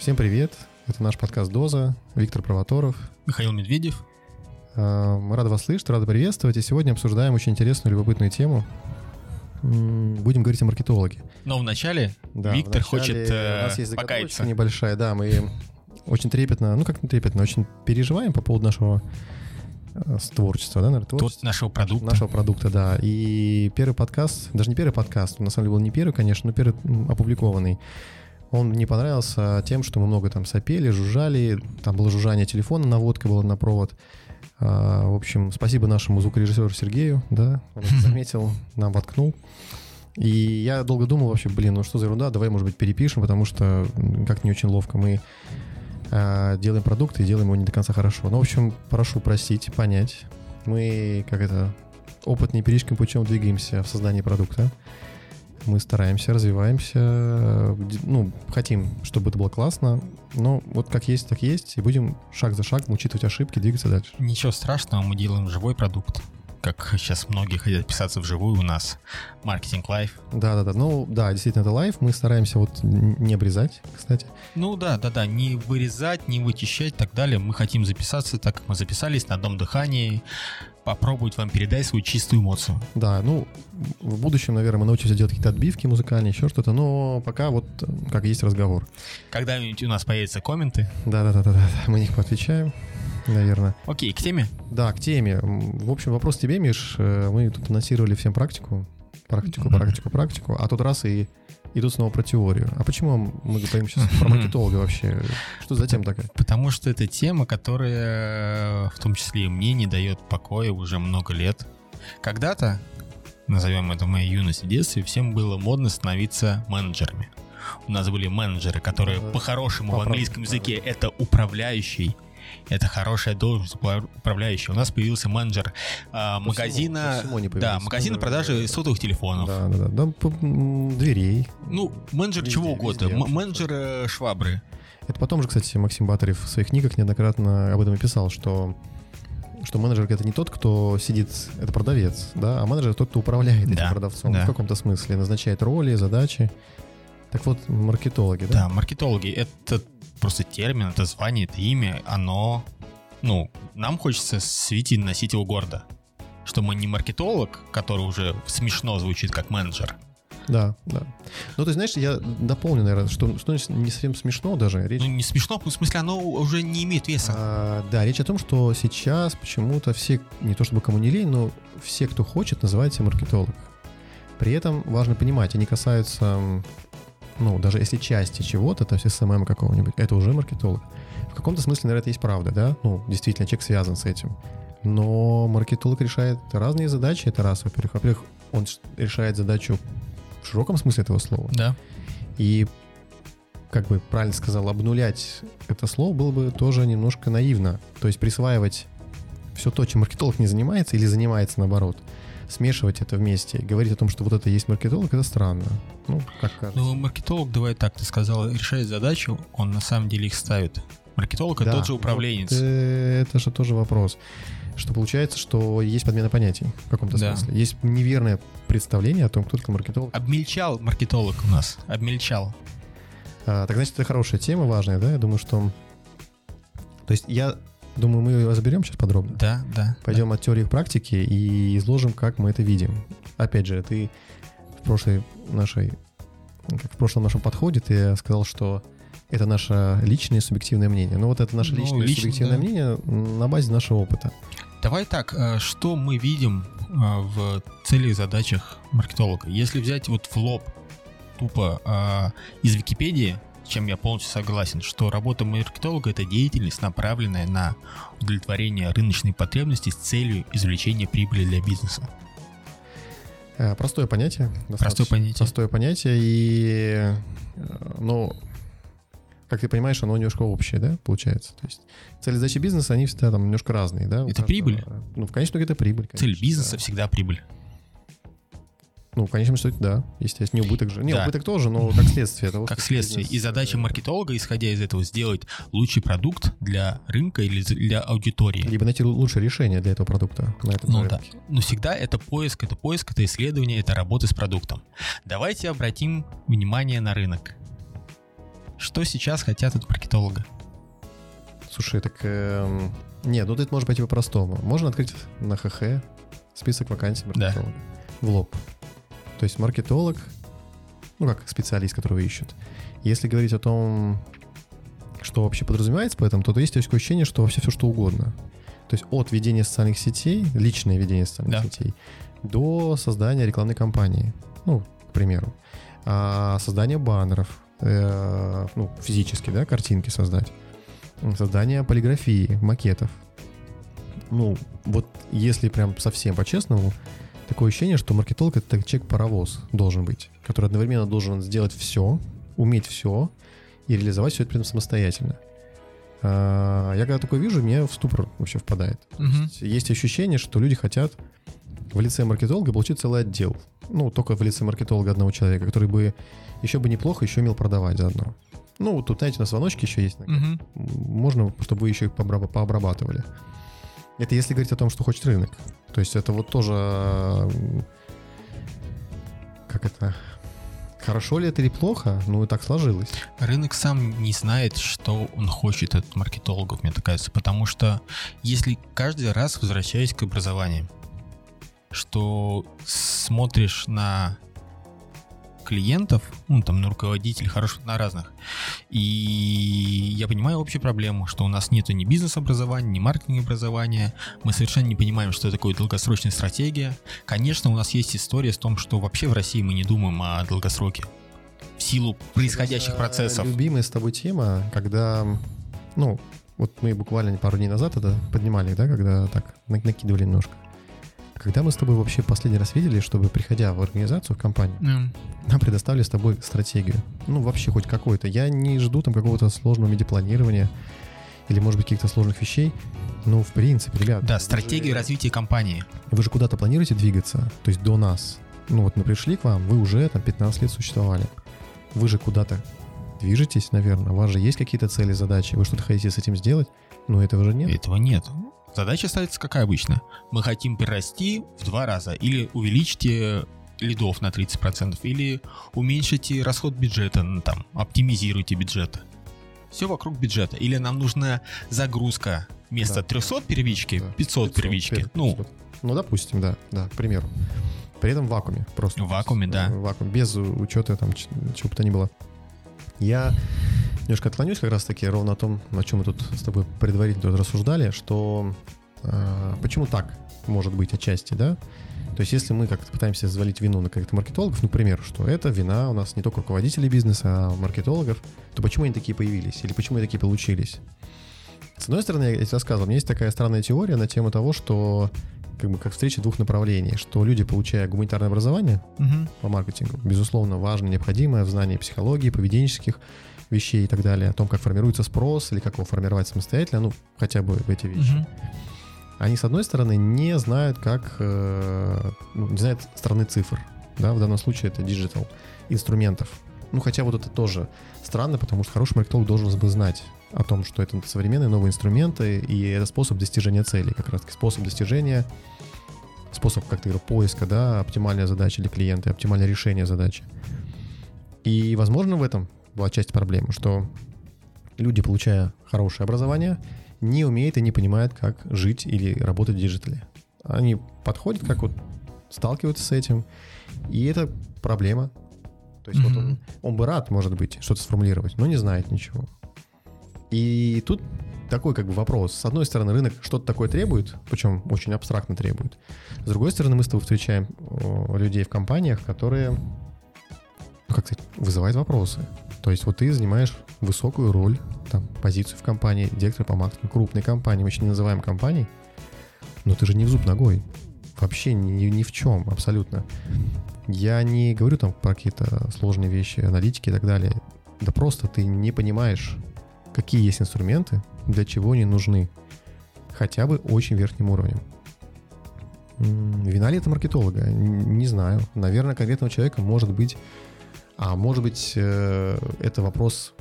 Всем привет! Это наш подкаст «Доза». Виктор Провоторов. Михаил Медведев. А, мы рады вас слышать, рады приветствовать. И сегодня обсуждаем очень интересную, любопытную тему. Будем говорить о маркетологе. Но вначале да, Виктор вначале хочет э, у нас есть покаяться. небольшая, да, мы очень трепетно, ну как не трепетно, очень переживаем по поводу нашего э, творчества, да, наверное, творчества. нашего продукта. Нашего продукта, да. И первый подкаст, даже не первый подкаст, на самом деле был не первый, конечно, но первый опубликованный. Он мне понравился тем, что мы много там сопели, жужжали, там было жужжание телефона, наводка была на провод. А, в общем, спасибо нашему звукорежиссеру Сергею, да, он это заметил, нам воткнул. И я долго думал вообще, блин, ну что за ерунда, давай, может быть, перепишем, потому что как не очень ловко мы а, делаем продукт и делаем его не до конца хорошо. Ну, в общем, прошу простить, понять. Мы, как это, опытным эмпирическим путем двигаемся в создании продукта мы стараемся, развиваемся, ну, хотим, чтобы это было классно, но вот как есть, так есть, и будем шаг за шагом учитывать ошибки, двигаться дальше. Ничего страшного, мы делаем живой продукт как сейчас многие хотят писаться вживую у нас. Маркетинг live. Да-да-да. Ну, да, действительно, это live. Мы стараемся вот не обрезать, кстати. Ну да, да, да. Не вырезать, не вычищать и так далее. Мы хотим записаться, так как мы записались на одном дыхании попробовать вам передать свою чистую эмоцию. Да, ну, в будущем, наверное, мы научимся делать какие-то отбивки музыкальные, еще что-то, но пока вот как есть разговор. Когда-нибудь у нас появятся комменты. Да-да-да, да, мы них поотвечаем, наверное. Окей, к теме? Да, к теме. В общем, вопрос тебе, Миш. Э, мы тут анонсировали всем практику, практику, практику, практику, а тут раз и идут снова про теорию. А почему мы говорим сейчас про маркетолога вообще? Что за тема такая? Потому что это тема, которая в том числе и мне не дает покоя уже много лет. Когда-то, назовем это в моей юности, детстве, всем было модно становиться менеджерами. У нас были менеджеры, которые по-хорошему в английском языке это управляющий это хорошая должность управляющая. У нас появился менеджер а, магазина, всему, всему да, магазина продажи сотовых телефонов. Да, да, да, да дверей. Ну, менеджер везде, чего угодно, везде. менеджер э, швабры. Это потом же, кстати, Максим Батарев в своих книгах неоднократно об этом и писал, что что менеджер это не тот, кто сидит, это продавец, да, а менеджер тот, кто управляет этим да, продавцом да. в каком-то смысле, назначает роли, задачи. Так вот, маркетологи, да? Да, маркетологи — это просто термин, это звание, это имя, оно, ну, нам хочется светить, носить его гордо. Что мы не маркетолог, который уже смешно звучит как менеджер. Да, да. Ну, ты знаешь, я дополню, наверное, что, что не совсем смешно даже. Речь... Ну, не смешно, в смысле, оно уже не имеет веса. А, да, речь о том, что сейчас почему-то все, не то чтобы кому не лень, но все, кто хочет, называют себя маркетолог. При этом важно понимать, они касаются ну, даже если части чего-то, то есть SMM какого-нибудь, это уже маркетолог. В каком-то смысле, наверное, это есть правда, да? Ну, действительно, человек связан с этим. Но маркетолог решает разные задачи, это раз, во-первых. Во-первых, он решает задачу в широком смысле этого слова. Да. И, как бы правильно сказал, обнулять это слово было бы тоже немножко наивно. То есть присваивать все то, чем маркетолог не занимается или занимается наоборот – смешивать это вместе говорить о том, что вот это есть маркетолог, это странно. Ну, как кажется. Ну, маркетолог, давай так, ты сказал, решает задачу, он на самом деле их ставит. Маркетолог да, это тот же управленец. Вот, э, это же тоже вопрос. Что получается, что есть подмена понятий в каком-то да. смысле. Есть неверное представление о том, кто такой маркетолог. Обмельчал маркетолог у нас. Обмельчал. А, так значит, это хорошая тема, важная, да? Я думаю, что... То есть я Думаю, мы разберем сейчас подробно. Да, да. Пойдем да. от теории к практике и изложим, как мы это видим. Опять же, ты в прошлой нашей, в прошлом нашем подходе ты сказал, что это наше личное субъективное мнение. Но вот это наше ну, личное лично, субъективное да. мнение на базе нашего опыта. Давай так, э, что мы видим э, в целях и задачах маркетолога? Если взять вот в лоб тупо э, из Википедии, чем я полностью согласен, что работа маркетолога – это деятельность, направленная на удовлетворение рыночной потребности с целью извлечения прибыли для бизнеса. Э, простое понятие. Простое понятие. Простое понятие, и, э, ну, как ты понимаешь, оно немножко общее, да, получается? То есть цели задачи бизнеса, они всегда там немножко разные, да? Это прибыль? Ну, в конечном итоге это прибыль. Конечно, Цель бизнеса да. всегда прибыль. Ну, конечно, что да, естественно, не убыток же. Не, да. убыток тоже, но как следствие того. Как следствие. Бизнес... И задача маркетолога, исходя из этого, сделать лучший продукт для рынка или для аудитории. Либо найти лучшее решение для этого продукта на этом Ну рынке. да. Но всегда это поиск, это поиск, это исследование, это работа с продуктом. Давайте обратим внимание на рынок. Что сейчас хотят от маркетолога? Слушай, так... Э, нет, ну тут может пойти по-простому. Можно открыть на ХХ список вакансий маркетолога. Да. В лоб. То есть маркетолог, ну как специалист, которого ищут. Если говорить о том, что вообще подразумевается по этому, то, есть такое ощущение, что вообще все что угодно. То есть от ведения социальных сетей, личное ведение социальных да. сетей, до создания рекламной кампании, ну, к примеру, а, создание баннеров, э, ну, физически, да, картинки создать, создание полиграфии, макетов. Ну, вот если прям совсем по-честному, такое ощущение, что маркетолог это человек-паровоз должен быть, который одновременно должен сделать все, уметь все и реализовать все это при этом самостоятельно. А, я когда такое вижу, мне в ступор вообще впадает. Угу. Есть, есть ощущение, что люди хотят в лице маркетолога получить целый отдел. Ну, только в лице маркетолога одного человека, который бы еще бы неплохо еще умел продавать заодно. Ну, вот тут, знаете, на звоночке еще есть. Угу. Можно, чтобы вы еще их пообрабатывали. Это если говорить о том, что хочет рынок. То есть это вот тоже... Как это? Хорошо ли это или плохо? Ну, и так сложилось. Рынок сам не знает, что он хочет от маркетологов, мне так кажется. Потому что если каждый раз возвращаясь к образованию, что смотришь на клиентов, ну, там, на руководителей, хороших, на разных. И я понимаю общую проблему, что у нас нету ни бизнес-образования, ни маркетинг-образования. Мы совершенно не понимаем, что такое долгосрочная стратегия. Конечно, у нас есть история с том, что вообще в России мы не думаем о долгосроке в силу происходящих процессов. Любимая с тобой тема, когда, ну, вот мы буквально пару дней назад это поднимали, да, когда так накидывали немножко. Когда мы с тобой вообще последний раз видели, чтобы, приходя в организацию, в компанию, mm. нам предоставили с тобой стратегию? Ну, вообще хоть какой-то. Я не жду там какого-то сложного медиапланирования или, может быть, каких-то сложных вещей. Ну, в принципе, ребят... Да, стратегию же, развития компании. Вы же куда-то планируете двигаться, то есть до нас. Ну, вот мы пришли к вам, вы уже там 15 лет существовали. Вы же куда-то движетесь, наверное. У вас же есть какие-то цели, задачи. Вы что-то хотите с этим сделать? Но этого же нет. Этого нет. Задача ставится какая обычно? Мы хотим прирасти в два раза или увеличьте лидов на 30%, или уменьшите расход бюджета, ну, там, оптимизируйте бюджет. Все вокруг бюджета. Или нам нужна загрузка вместо да. 300 первички, да. 500, 500 первички. 500. Ну, ну, допустим, да, да, к примеру. При этом в вакууме просто. В вакууме, да. В вакууме, без учета там чего бы то ни было. Я немножко отклонюсь как раз-таки ровно о том, о чем мы тут с тобой предварительно рассуждали, что э, почему так может быть отчасти, да? То есть если мы как-то пытаемся завалить вину на каких-то маркетологов, к примеру, что это вина у нас не только руководителей бизнеса, а маркетологов, то почему они такие появились или почему они такие получились? С одной стороны, я тебе рассказывал, у меня есть такая странная теория на тему того, что как бы как встреча двух направлений, что люди, получая гуманитарное образование угу. по маркетингу, безусловно, важно, необходимое в знании психологии, поведенческих вещей и так далее, о том, как формируется спрос или как его формировать самостоятельно, ну, хотя бы эти вещи. Угу. Они, с одной стороны, не знают, как, э, ну, не знают стороны цифр, да, в данном случае это digital, инструментов. Ну, хотя вот это тоже странно, потому что хороший маркетолог должен бы знать о том, что это современные новые инструменты, и это способ достижения целей, как раз таки способ достижения, способ, как ты говорил, поиска, да, оптимальная задача для клиента, оптимальное решение задачи. И, возможно, в этом была часть проблемы, что люди, получая хорошее образование, не умеют и не понимают, как жить или работать в digital е. Они подходят, как вот сталкиваются с этим, и это проблема. То есть mm-hmm. вот он, он бы рад, может быть, что-то сформулировать, но не знает ничего. И тут такой как бы вопрос. С одной стороны, рынок что-то такое требует, причем очень абстрактно требует. С другой стороны, мы с тобой встречаем людей в компаниях, которые, ну, как сказать, вызывают вопросы. То есть вот ты занимаешь высокую роль, там, позицию в компании, директор по маркетингу крупной компании, мы еще не называем компанией, но ты же не в зуб ногой. Вообще ни, ни в чем, абсолютно. Я не говорю там про какие-то сложные вещи, аналитики и так далее. Да просто ты не понимаешь, какие есть инструменты, для чего они нужны. Хотя бы очень верхним уровнем. Вина ли это маркетолога? Не знаю. Наверное, конкретного человека может быть... А может быть, э, это вопрос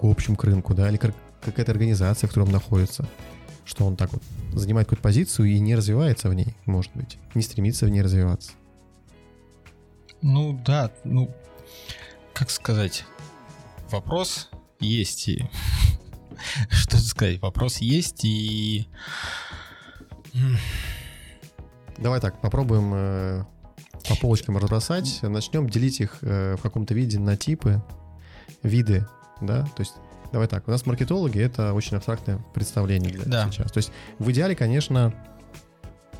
к общему рынку, да, или какая-то организация, в которой он находится, что он так вот занимает какую-то позицию и не развивается в ней, может быть, не стремится в ней развиваться. Ну да, ну, как сказать, вопрос есть и... Что сказать? Вопрос есть и... Давай так, попробуем э, по полочкам разбросать. Начнем делить их э, в каком-то виде на типы, виды, да? То есть Давай так, у нас маркетологи — это очень абстрактное представление для Да. сейчас. То есть в идеале, конечно,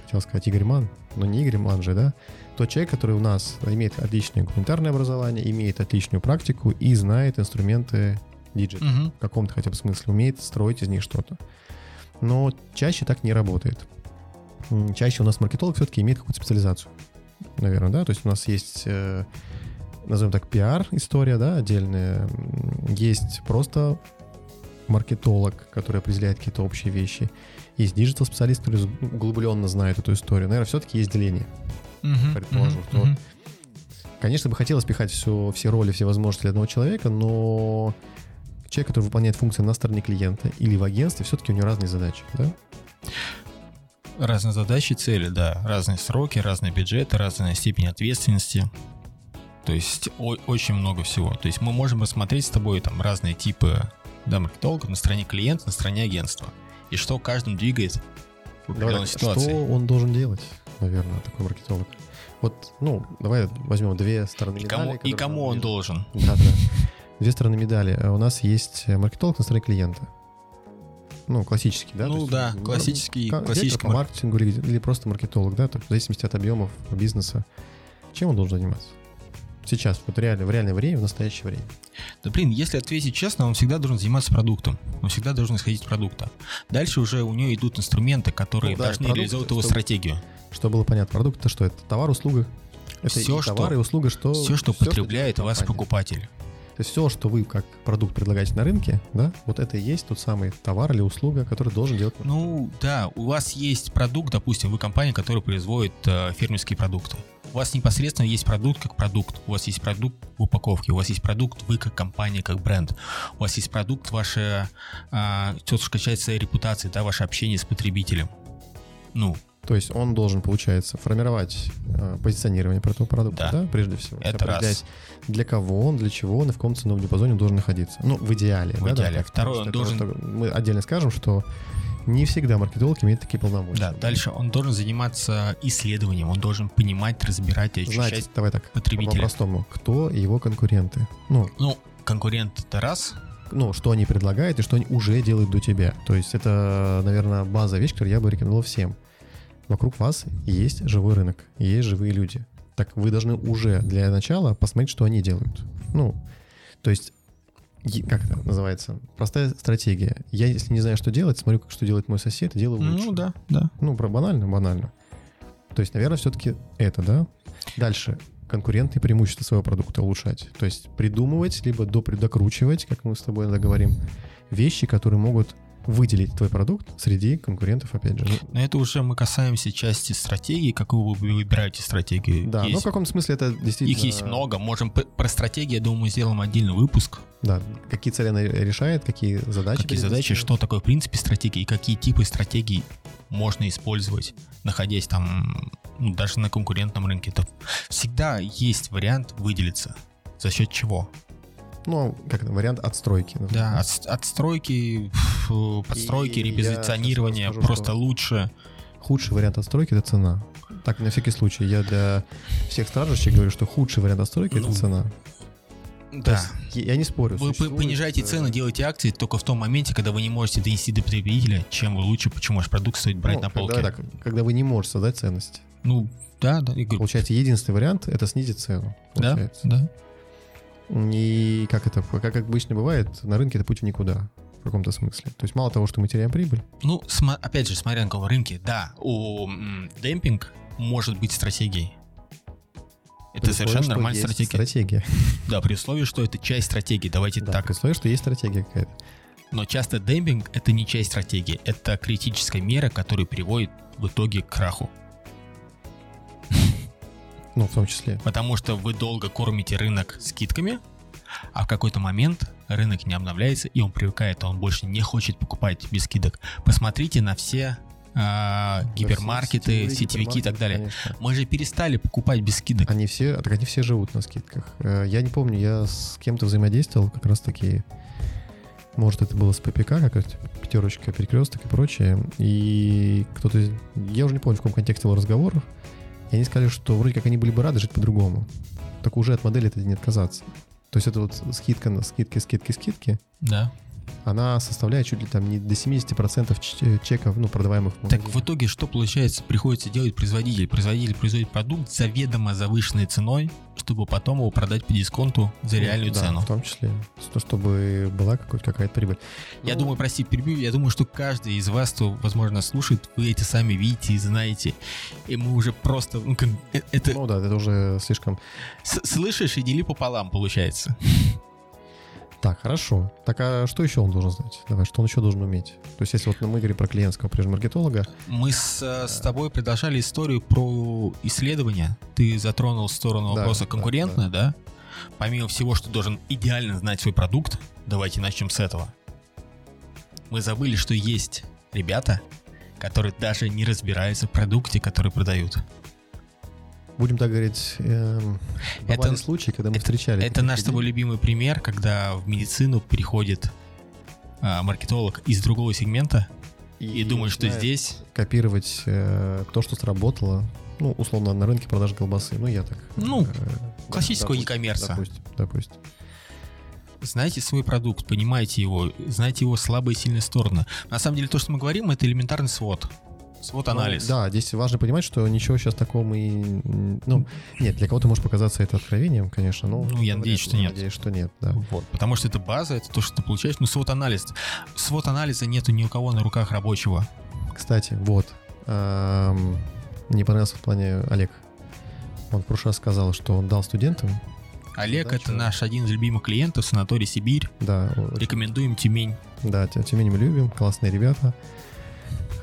хотел сказать Игорь Манн, но не Игорь Манн же, да? Тот человек, который у нас имеет отличное гуманитарное образование, имеет отличную практику и знает инструменты digital Мгм. в каком-то хотя бы смысле, умеет строить из них что-то. Но чаще так не работает. Чаще у нас маркетолог все-таки имеет какую-то специализацию, наверное, да? То есть у нас есть, э, назовем так, пиар-история, да, отдельная. Есть просто маркетолог, который определяет какие-то общие вещи. Есть диджитал-специалист, который углубленно знает эту историю. Наверное, все-таки есть деление. Предположим, Мгм. что- Мгм. Конечно бы хотелось пихать все, все роли, все возможности для одного человека, но человек, который выполняет функции на стороне клиента или в агентстве, все-таки у него разные задачи, да? Разные задачи, цели, да. Разные сроки, разные бюджеты, разная степень ответственности. То есть о- очень много всего. То есть мы можем рассмотреть с тобой там разные типы да, маркетологов на стороне клиента, на стороне агентства. И что каждым двигает в Давай определенной так, ситуации. Что он должен делать, наверное, такой маркетолог? Вот, ну, давай возьмем две стороны И медали. кому, и кому он ближе. должен? Да, да. Две стороны медали. А У нас есть маркетолог на стороне клиента. Ну, классический, да? Ну есть, да, м, классический- ка- классический по маркетингу или, или просто маркетолог, да, то в зависимости от объемов бизнеса. Чем он должен заниматься? Сейчас, вот реально, в реальное время, в настоящее время. Да блин, если ответить честно, он всегда должен заниматься продуктом. Он всегда должен исходить из продукта. Дальше уже у него идут инструменты, которые Ну да, должны продукт, реализовывать его чтобы- стратегию. Что было понятно, продукт это что? Это товар, услуга? Это Всё, и что- товар, и услуга, что... Все, что всё, потребляет делает вас компания. покупатель. То есть все, что вы как продукт предлагаете на рынке, да, вот это и есть тот самый товар или услуга, который должен делать... Ну да, у вас есть продукт, допустим, вы компания, которая производит э, фермерские продукты. У вас непосредственно есть продукт как продукт, у вас есть продукт в упаковке, у вас есть продукт вы как компания, как бренд, у вас есть продукт ваша, а, то, что касается репутации, да, ваше общение с потребителем. Ну, То есть он должен, получается, формировать э, позиционирование этого продукта, Да. да, прежде всего. Это раз. Определять, для кого он, для чего он и в каком ценовом диапазоне он должен находиться. Ну, в идеале. В да, идеале. Второе, потому он это вот, мы отдельно скажем, что не всегда маркетолог имеет такие полномочия. да, дальше он должен заниматься исследованием, он должен понимать, разбирать и ощущать. Знать, давай так, потребителя. по-простому, кто его конкуренты. Ну, Ну, конкурент это раз, ну, что они предлагают и что они уже делают до тебя. То есть это, наверное, база вещь, которую я бы рекомендовал всем. Вокруг вас есть живой рынок, есть живые люди. Так вы должны уже для начала посмотреть, что они делают. Ну, то есть, как это называется? Простая стратегия. Я, если не знаю, что делать, смотрю, что делает мой сосед, и делаю лучше. ну да, да. Ну, про банально, банально. То есть, наверное, все-таки это, да? Дальше. Конкурентные преимущества своего продукта улучшать. То есть придумывать, либо допри- докручивать, как мы с тобой иногда говорим, вещи, которые могут выделить твой продукт среди конкурентов, опять же. Ну, Но это уже мы касаемся части стратегии, какую вы выбираете стратегию. да, Есть- в каком смысле это действительно... Их есть много. Можем про стратегии, я думаю, сделаем отдельный выпуск. Да, какие цели она решает, какие задачи. Какие задачи, что такое в принципе стратегии и какие типы стратегий можно использовать, находясь там ну, даже на конкурентном рынке. Это всегда есть вариант выделиться. За счет чего? Ну, как это, вариант отстройки. например. Да, от, отстройки, подстройки, репозиционирования скажу, просто что- лучше. Худший вариант отстройки — это цена. Так, на всякий случай, я для всех стражей говорю, что худший вариант отстройки — Ну, это цена. То Да. есть я не спорю. Вы понижаете э, цены, делаете акции только в том моменте, когда вы не можете донести до потребителя, чем вы лучше, почему ваш продукт стоит брать ну, на полке. Когда, так, когда вы не можете создать ценность. Ну, да, да, Игорь. Получается, единственный вариант — это снизить цену. Да, Получается. да. И как это, как обычно бывает, на рынке это путь в никуда в каком-то смысле. То есть мало того, что мы теряем прибыль, Ну, сма- опять же, смотря на каком рынке, да, у м, демпинг может быть стратегией. Это при совершенно нормальная стратегия. стратегия. Да, при условии, что это часть стратегии, давайте Да, так. при условии, что есть стратегия какая-то. Но часто демпинг это не часть стратегии, это критическая мера, которая приводит в итоге к краху. Ну, в том числе. Потому что вы долго кормите рынок скидками, а в какой-то момент рынок не обновляется, и он привыкает, а он больше не хочет покупать без скидок. Посмотрите на все а, гипермаркеты, все сетевики и так далее. конечно. Мы же перестали покупать без скидок. Они все, так они все живут на скидках. Э, Я не помню, я с кем-то взаимодействовал, как раз таки, может, это было с ППК, как пятерочка, перекресток и прочее. И кто-то, я уже не помню, в каком контексте был разговор, и они сказали, что вроде как они были бы рады жить по-другому. Так уже от модели это не отказаться. То есть это вот скидка на скидки, скидки, скидки, Да. Она составляет чуть ли там не до 70% ч- чеков, ну, продаваемых в Так в итоге что получается? Приходится делать производитель. Производитель производит продукт заведомо завышенной ценой, чтобы потом его продать по дисконту за реальную Да, цену. в том числе, то, чтобы была какая-то прибыль. Я Ну, думаю, прости, перебью, я думаю, что каждый из вас, кто, возможно, слушает, вы эти сами видите и знаете. И мы уже просто... ну, э, это Ну да, это уже слишком... с- слышишь и дели пополам, получается. Так, хорошо. Так, а что еще он должен знать? Давай, что он еще должен уметь? То есть, если вот мы говорим про клиентского прежде маркетолога, Мы с, э, с тобой продолжали историю про исследования. Ты затронул сторону Да, вопроса да, конкурентно, да, Помимо всего, что должен идеально знать свой продукт, давайте начнем с этого. Мы забыли, что есть ребята, которые даже не разбираются в продукте, который продают. Будем так говорить, эм, Это- случаи, когда мы. Это таких наш с тобой любимый пример, когда в медицину приходит а, маркетолог из другого сегмента и, думает, что здесь... Копировать э, то, что сработало, ну, условно, на рынке продаж колбасы. Ну, я так... Ну, э, классического допустим, e-commerce. Допустим, допустим. Знаете свой продукт, понимаете его, знаете его слабые и сильные стороны. На самом деле, то, что мы говорим, это элементарный свод. Свод-анализ. Ну, да, здесь важно понимать, что ничего сейчас такого мы... Ну, нет, для кого-то может показаться это откровением, конечно, но... Ну, я надеюсь, что нет. Надеюсь, что нет, да. Вот, потому что это база, это то, что ты получаешь. Ну, свод-анализ. Свод-анализа нету ни у кого на руках рабочего. Кстати, вот. Мне понравился в плане Олег. Он в прошлый раз сказал, что он дал студентам, Олег Задача. это наш один из любимых клиентов, санаторий Сибирь. да, Рекомендуем Тюмень. да, менее мы любим, классные ребята.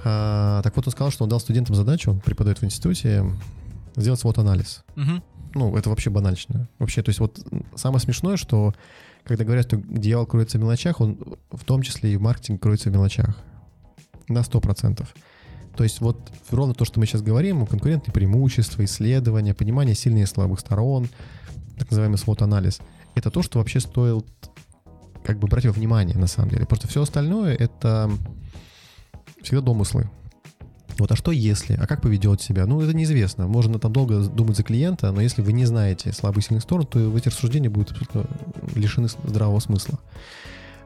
А, так вот он сказал, что он дал студентам задачу, преподает в институте, сделать свод анализ. Мгм. Ну, это вообще банально. Вообще, то есть вот самое смешное, что когда говорят, что дьявол кроется в мелочах, он в том числе и в маркетинге кроется в мелочах. На 100%. То есть вот ровно то, что мы сейчас говорим, конкурентные преимущества, исследования, понимание сильных и слабых сторон, так называемый свод-анализ, это то, что вообще стоит как бы брать во внимание на самом деле. Просто все остальное — это всегда домыслы. Вот, а что если? А как поведет себя? Ну, это неизвестно. Можно там долго думать за клиента, но если вы не знаете слабых и сильных сторон, то эти рассуждения будут абсолютно лишены здравого смысла.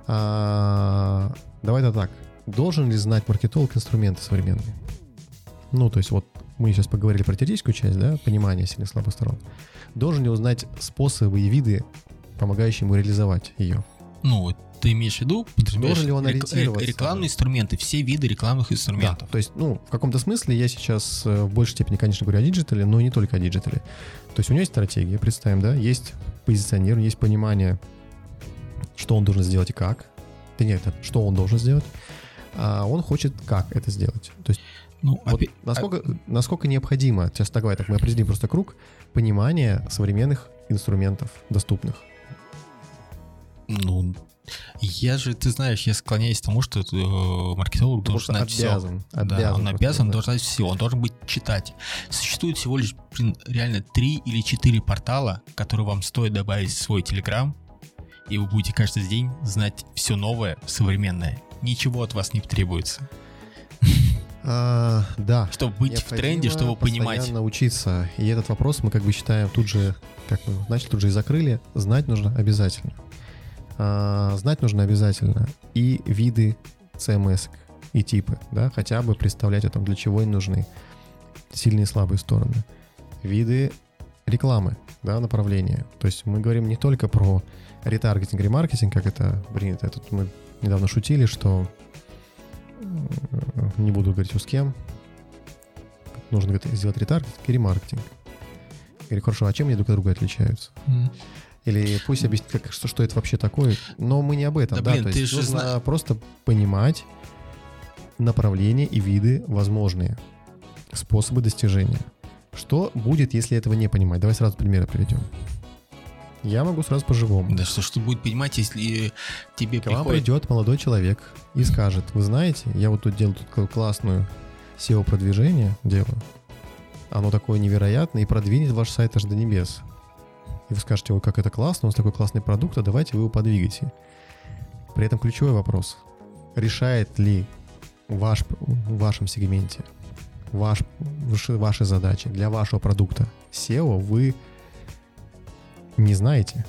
А, давай это так. Должен ли знать маркетолог инструменты современные? Ну, то есть вот мы сейчас поговорили про теоретическую часть, да, понимание сильных и слабых сторон. Должен ли узнать способы и виды, помогающие ему реализовать ее? Ну, ты имеешь в виду, подразумеваешь ли он ориентироваться? рекламные инструменты, все виды рекламных инструментов. То есть, ну, в каком-то смысле я сейчас э, в большей степени, конечно, говорю о диджитале, но не только о диджитале. То есть у него есть стратегия, представим, да, есть позиционирование, есть понимание, что он должен сделать и как. Да нет, что он должен сделать, а он хочет как это сделать. То есть Ну, вот опи- насколько, насколько необходимо, сейчас так, давай так мы определим просто круг, понимания современных инструментов доступных. Ну, я же, ты знаешь, я склоняюсь к тому, что э, маркетолог должен знать все. обязан, Да, обязан он обязан, должен знать все, он должен быть читать. Существует всего лишь блин, реально три или четыре портала, которые вам стоит добавить в свой Телеграм, и вы будете каждый день знать все новое, современное. Ничего от вас не требуется. А, да, Чтобы быть в тренде, чтобы понимать. постоянно учиться. И этот вопрос мы как бы считаем тут же, как мы начали, тут же и закрыли. Знать нужно обязательно. А, знать нужно обязательно и виды CMS и типы, да, хотя бы представлять о том, для чего они нужны. Сильные и слабые стороны. Виды рекламы, да, направления. То есть мы говорим не только про ретаргетинг, ремаркетинг, как это принято. Тут мы недавно шутили, что не буду говорить с кем, нужно сделать ретаргетинг и ремаркетинг. Я говорю, хорошо, а чем они друг от друга отличаются? М. Или пусть объяснит, как, что, что это вообще такое. Но мы не об этом, Да, да. блин, то есть нужно зна- просто понимать направления и виды возможные, способы достижения. Что будет, если этого не понимать? Давай сразу примеры приведем. Я могу сразу по-живому. Да что, что будет понимать, если тебе К вам приходит... придет молодой человек и скажет, вы знаете, я вот тут делаю тут классную SEO-продвижение делаю, оно такое невероятное и продвинет ваш сайт аж до небес. И вы скажете, ой, как это классно, у нас такой классный продукт, а давайте вы его подвигаете. При этом ключевой вопрос. Решает ли ваш, в вашем сегменте ваш, ваши задачи для вашего продукта SEO вы не знаете?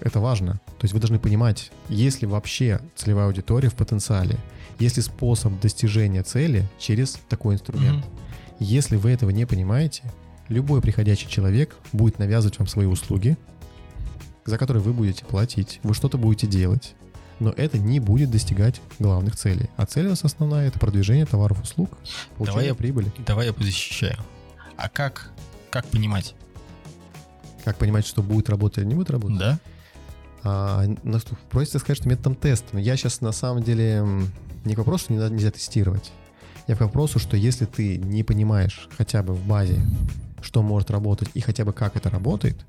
Это важно. То есть вы должны понимать, есть ли вообще целевая аудитория в потенциале, есть ли способ достижения цели через такой инструмент. Mm-hmm. Если вы этого не понимаете, любой приходящий человек будет навязывать вам свои услуги, за которые вы будете платить, вы что-то будете делать, но это не будет достигать главных целей. А цель у нас основная — это продвижение товаров, услуг, получение давай я, прибыли. Давай я позащищаю. А как, как понимать? Как понимать, что будет работать или не будет работать? Да. А, просится сказать, что методом теста. Но я сейчас на самом деле не к вопросу, не нельзя тестировать. Я к вопросу, что если ты не понимаешь хотя бы в базе, что может работать и хотя бы как это работает,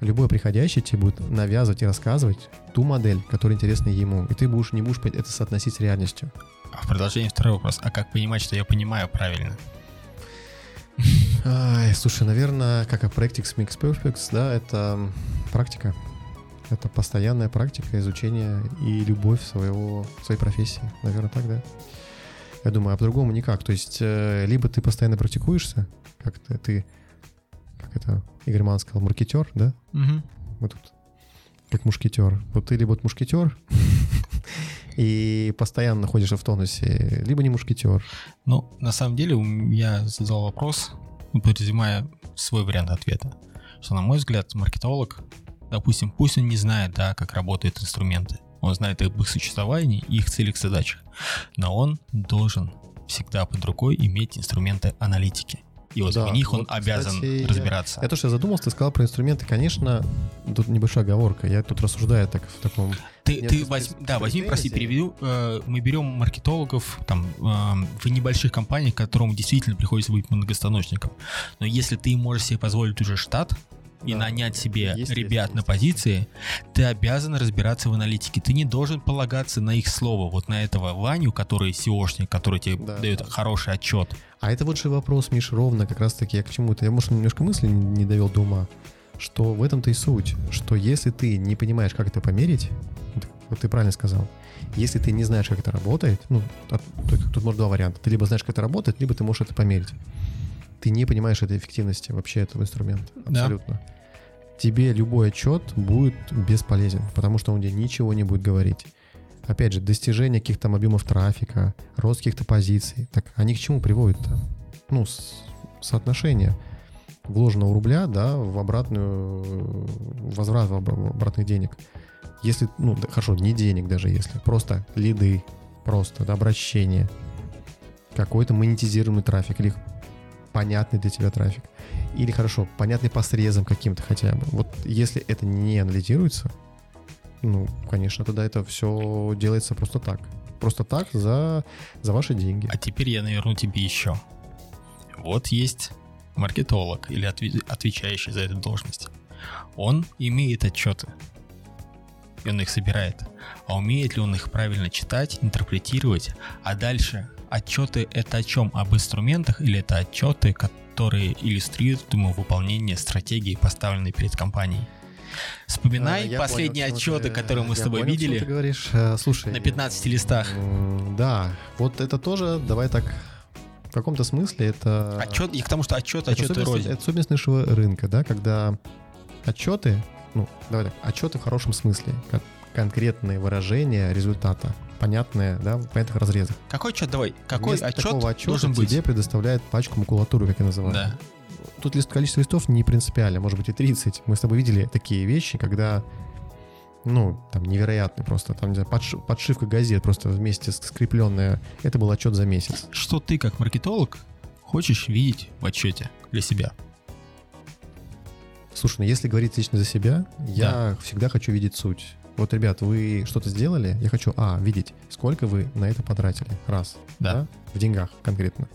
любой приходящий тебе будет навязывать и рассказывать ту модель, которая интересна ему, и ты будешь, не будешь это соотносить с реальностью. А в продолжение второй вопрос. А как понимать, что я понимаю правильно? Ай, слушай, наверное, как и Practice Mix Perfects, да, это практика. Это постоянная практика изучения и любовь своего, своей профессии. Наверное, так, да? Я думаю, а по-другому никак. То есть, э, либо ты постоянно практикуешься, как ты, ты как это Игорь Ман сказал, маркетер, да? Угу. Мы тут как мушкетер. Вот ты либо вот мушкетер, и постоянно находишься в тонусе, либо не мушкетер. Ну, на самом деле, я задал вопрос, подразумевая свой вариант ответа. Что, на мой взгляд, маркетолог, допустим, пусть он не знает, да, как работают инструменты, он знает об их существовании и их целях задачах, но он должен всегда под рукой иметь инструменты аналитики. И вот да, в них он вот, обязан кстати, разбираться. Я, я то, что я задумался, ты сказал про инструменты, конечно, тут небольшая оговорка. Я тут рассуждаю так в таком. Ты, ты возьми, да, возьми, прости, переведу. Э, мы берем маркетологов там э, в небольших компаниях, которым действительно приходится быть многостаночником. Но если ты можешь себе позволить уже штат, и да. нанять себе есть, ребят есть, на позиции, ты обязан разбираться в аналитике. Ты не должен полагаться на их слово, вот на этого Ваню, который SEOшник, который тебе да, дает да. хороший отчет. А это вот же вопрос, Миш, ровно как раз-таки я к чему-то. Я, может, немножко мысли не довел до ума, что в этом-то и суть, что если ты не понимаешь, как это померить, вот ты правильно сказал, если ты не знаешь, как это работает, ну, тут, тут может два варианта. Ты либо знаешь, как это работает, либо ты можешь это померить ты не понимаешь этой эффективности вообще этого инструмента. Абсолютно. Да. Тебе любой отчет будет бесполезен, потому что он тебе ничего не будет говорить. Опять же, достижение каких-то объемов трафика, рост каких-то позиций. Так они к чему приводят-то? Ну, соотношение вложенного рубля, да, в обратную, возврат в обратных денег. Если, ну, да, хорошо, не денег даже если, просто лиды, просто, да, обращение, какой-то монетизируемый трафик или понятный для тебя трафик. Или хорошо, понятный по срезам каким-то хотя бы. Вот если это не анализируется, ну, конечно, тогда это все делается просто так. Просто так за, за ваши деньги. А теперь я наверну тебе еще. Вот есть маркетолог или отвечающий за эту должность. Он имеет отчеты, и он их собирает. А умеет ли он их правильно читать, интерпретировать, а дальше отчеты это о чем? Об инструментах или это отчеты, которые иллюстрируют ему выполнение стратегии, поставленной перед компанией? Вспоминай а, последние понял, отчеты, ты, которые мы с тобой понял, видели. ты говоришь. Э, слушай. На 15 листах. Да, вот это тоже, давай так, в каком-то смысле это... Отчет, и к тому, что отчет, отчет это это особенность нашего рынка, да, когда отчеты, ну, давай так, отчеты в хорошем смысле, как конкретные выражения результата понятные, да, в понятных разрезах. Какой отчет, давай, какой Вместо отчет отчета должен быть? тебе предоставляет пачку макулатуры, как я называю. Да. Тут лист, количество листов не принципиально, может быть и 30. Мы с тобой видели такие вещи, когда ну, там невероятный просто, там, не знаю, подш, подшивка газет просто вместе скрепленная. Это был отчет за месяц. Что ты, как маркетолог, хочешь видеть в отчете для себя? Слушай, ну если говорить лично за себя, я да. всегда хочу видеть суть. Вот, ребят, вы что-то сделали, я хочу, а, видеть, сколько вы на это потратили. Раз. Да. да? В деньгах конкретно.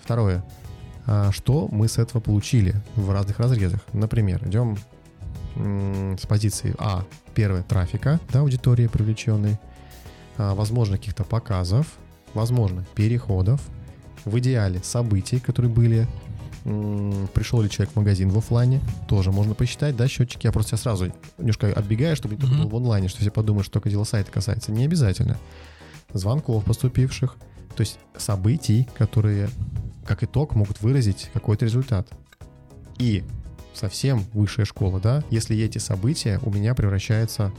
Второе. А, что мы с этого получили в разных разрезах. Например, идем с позиции А, первое, трафика, да, аудитории привлеченной, а, возможно, каких-то показов, возможно, переходов в идеале событий, которые были, пришел ли человек в магазин в оффлайне, тоже можно посчитать, да, счетчики. Я просто сразу немножко отбегаю, чтобы не только Мгм. был в онлайне, что все подумают, что только дело сайта касается. Не обязательно. Звонков поступивших, то есть событий, которые как итог могут выразить какой-то результат. И совсем высшая школа, да, если эти события у меня превращаются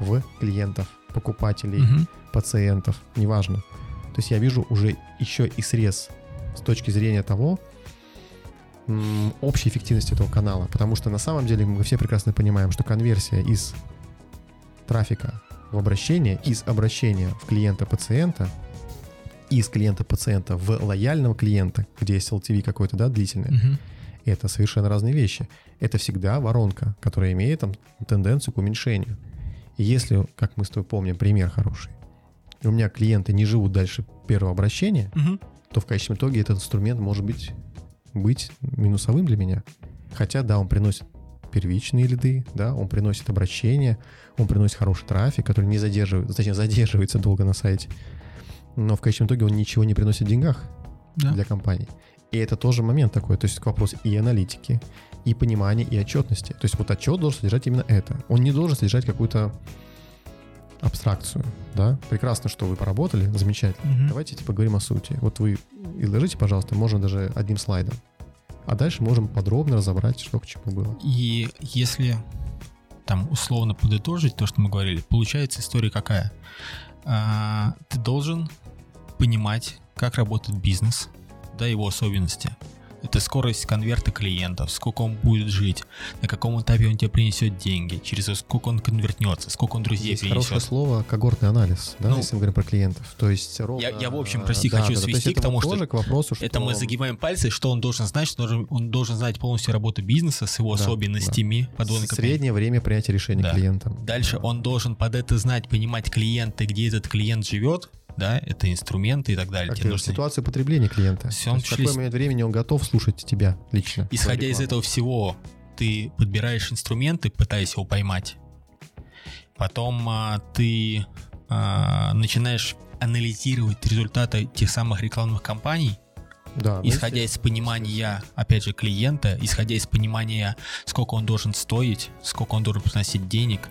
в клиентов, покупателей, Мгм. пациентов, неважно. То есть я вижу уже еще и срез с точки зрения того, общей эффективности этого канала. Потому что на самом деле мы все прекрасно понимаем, что конверсия из трафика в обращение, из обращения в клиента-пациента, из клиента-пациента в лояльного клиента, где есть LTV какой-то, да, длительный, Мгм. это совершенно разные вещи. Это всегда воронка, которая имеет там, тенденцию к уменьшению. И если, как мы с тобой помним, пример хороший, у меня клиенты не живут дальше первого обращения, Мгм. то в конечном итоге этот инструмент может быть, быть минусовым для меня. Хотя, да, он приносит первичные лиды, да, он приносит обращения, он приносит хороший трафик, который не задерживает, точнее, задерживается долго на сайте. Но в конечном итоге он ничего не приносит в деньгах Да. для компаний. И это тоже момент такой, то есть вопрос и аналитики, и понимания, и отчетности. То есть вот отчет должен содержать именно это. Он не должен содержать какую-то абстракцию, да? Прекрасно, что вы поработали, замечательно. Мгм. Давайте теперь поговорим о сути. Вот вы изложите, пожалуйста, можно даже одним слайдом. А дальше можем подробно разобрать, что к чему было. И если там условно подытожить то, что мы говорили, получается история какая? А, ты должен понимать, как работает бизнес, да, его особенности. Это скорость конверта клиентов, сколько он будет жить, на каком этапе он тебе принесет деньги, через сколько он конвертнется, сколько он друзей Есть хорошее принесет. слово когортный анализ, да, Ну, если мы говорим про клиентов. То есть ровно, Я- я, в общем, прости, да, хочу да, да. То свести это к тому, что к вопросу, что Это мы загибаем пальцы, что он должен знать, что должен- он должен знать полностью работу бизнеса с его Да, особенностями подводной компании. среднее время принятия решения Да. клиентом. Дальше он должен под это знать, понимать клиента, где этот клиент живет, да, это инструменты и так далее. Как Тебе и нужно- ситуацию потребления клиента. Всё, То есть в числе- какой момент времени он готов слушать тебя лично. Исходя из этого всего, ты подбираешь инструменты, пытаясь его поймать. Потом а, ты а, начинаешь анализировать результаты тех самых рекламных кампаний, Да, ну, исходя из понимания, опять же, клиента, исходя из понимания, сколько он должен стоить, сколько он должен приносить денег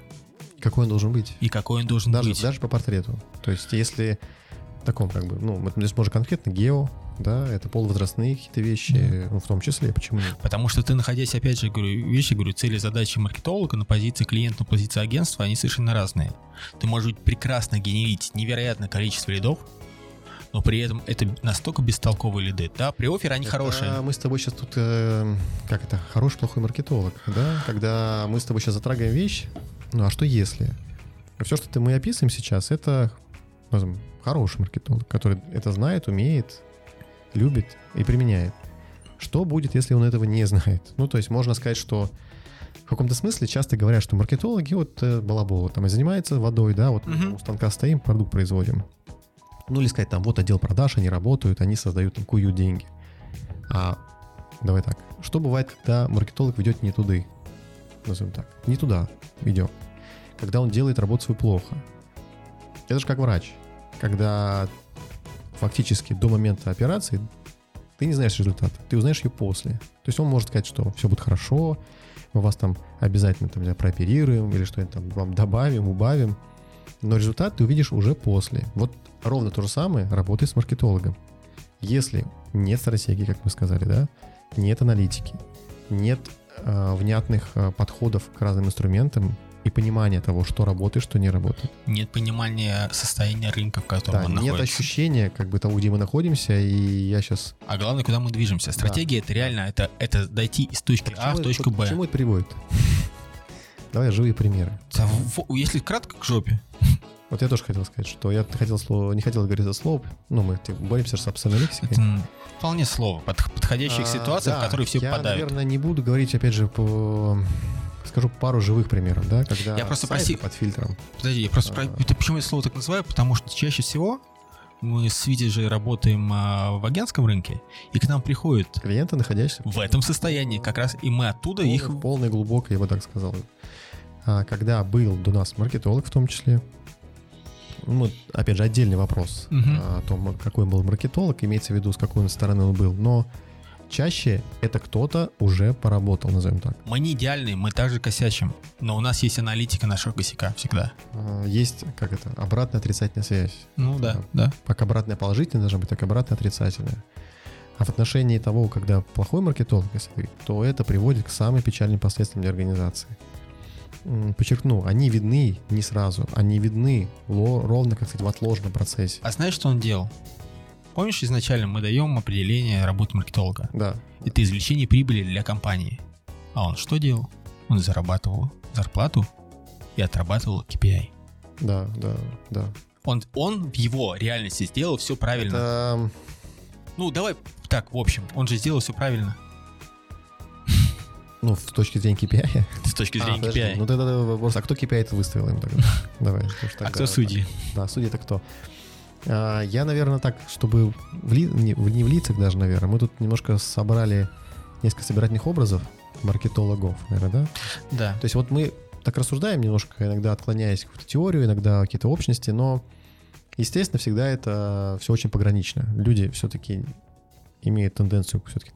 какой он должен быть. и какой он должен Даже, быть. даже по портрету. То есть если таком как бы, ну, здесь можно конкретно гео, да, это полувозрастные какие-то вещи, ну, в том числе, почему нет? Потому что ты, находясь, опять же, говорю, вещи, говорю, цели, задачи маркетолога на позиции клиента, на позиции агентства, они совершенно разные. Ты можешь быть прекрасно генерить невероятное количество лидов, но при этом это настолько бестолковые лиды. Да, при оффере они Это хорошие. Мы с тобой сейчас тут, э, как это, хороший, плохой маркетолог, да? Когда мы с тобой сейчас затрагиваем вещь, ну а что если? Все, что мы описываем сейчас, это назовем, хороший маркетолог, который это знает, умеет, любит и применяет. Что будет, если он этого не знает? Ну, то есть можно сказать, что в каком-то смысле часто говорят, что маркетологи вот э, балаболы, там и занимаются водой, да, вот Мгм. у станка стоим, продукт производим. Ну, или сказать, там, вот отдел продаж, они работают, они создают, там, деньги. А давай так, что бывает, когда маркетолог ведет не туды? Назовем так, не туда ведет. Когда он делает работу свою плохо. Это же как врач. Когда фактически до момента операции ты не знаешь результат, ты узнаешь ее после. То есть он может сказать, что все будет хорошо, мы вас там обязательно там, знаю, прооперируем или что-нибудь там вам добавим, убавим. Но результат ты увидишь уже после. Вот ровно то же самое работает с маркетологом. Если нет стратегии, как мы сказали, да, нет аналитики, нет внятных э, подходов к разным инструментам и понимания того, что работает, что не работает. Нет понимания состояния рынка, в котором Да, он нет находится. ощущения, как бы того, где мы находимся, и я сейчас... А главное, куда мы движемся. Стратегия это реально, это, это дойти из точки А в точку К Б. чему это приводит? Давай живые примеры. Да, Если кратко к жопе. Вот я тоже хотел сказать, что я хотел слово, не хотел говорить это слово, ну, мы боремся с абсолютной лексикой. Вполне слово. под- подходящих А, ситуациях, да, в которые все я, попадают. наверное, не буду говорить, опять же, по... Скажу пару живых примеров, да, когда Я просто проси- под фильтром. Подожди, я просто... про- А. Это почему я слово так называю? Потому что чаще всего мы с Витей же работаем а, в агентском рынке, и к нам приходят Клиенты, находящиеся в этом состоянии как раз, и мы оттуда их... полной, полной глубокой, я бы так сказал. А, когда был до нас маркетолог в том числе, ну, опять же, отдельный вопрос Мгм. о том, какой он был маркетолог, имеется в виду, с какой он стороны он был. Но чаще это кто-то уже поработал, назовем так. Мы не идеальны, мы также косячим, но у нас есть аналитика нашего косяка всегда. А, Есть, как это, обратная отрицательная связь. Ну да, Да. да. Как обратная положительная должна быть, так обратная отрицательная. А в отношении того, когда плохой маркетолог, если говорить, то это приводит к самым печальным последствиям для организации. Подчеркну, они видны не сразу, они видны ровно, как сказать, в отложенном процессе. А знаешь, что он делал? Помнишь, изначально мы даем определение работы маркетолога? Да, Это извлечение прибыли для компании. А он что делал? Он зарабатывал зарплату и отрабатывал KPI. да, да, да. Он, он в его реальности сделал все правильно. Это, Ну, давай так, в общем, он же сделал все правильно ну, с точки зрения KPI. с точки А, зрения подожди, KPI. Ну, тогда вопрос, а кто KPI это выставил им тогда? Давай. а кто судьи? Да, судьи это кто? А, Я, наверное, так, чтобы в- не в лицах даже, наверное, мы тут немножко собрали несколько собирательных образов маркетологов, наверное, да? Да. То есть вот мы так рассуждаем немножко, иногда отклоняясь в какую-то теорию, иногда какие-то общности, но, естественно, всегда это все очень погранично. Люди все-таки имеют тенденцию все-таки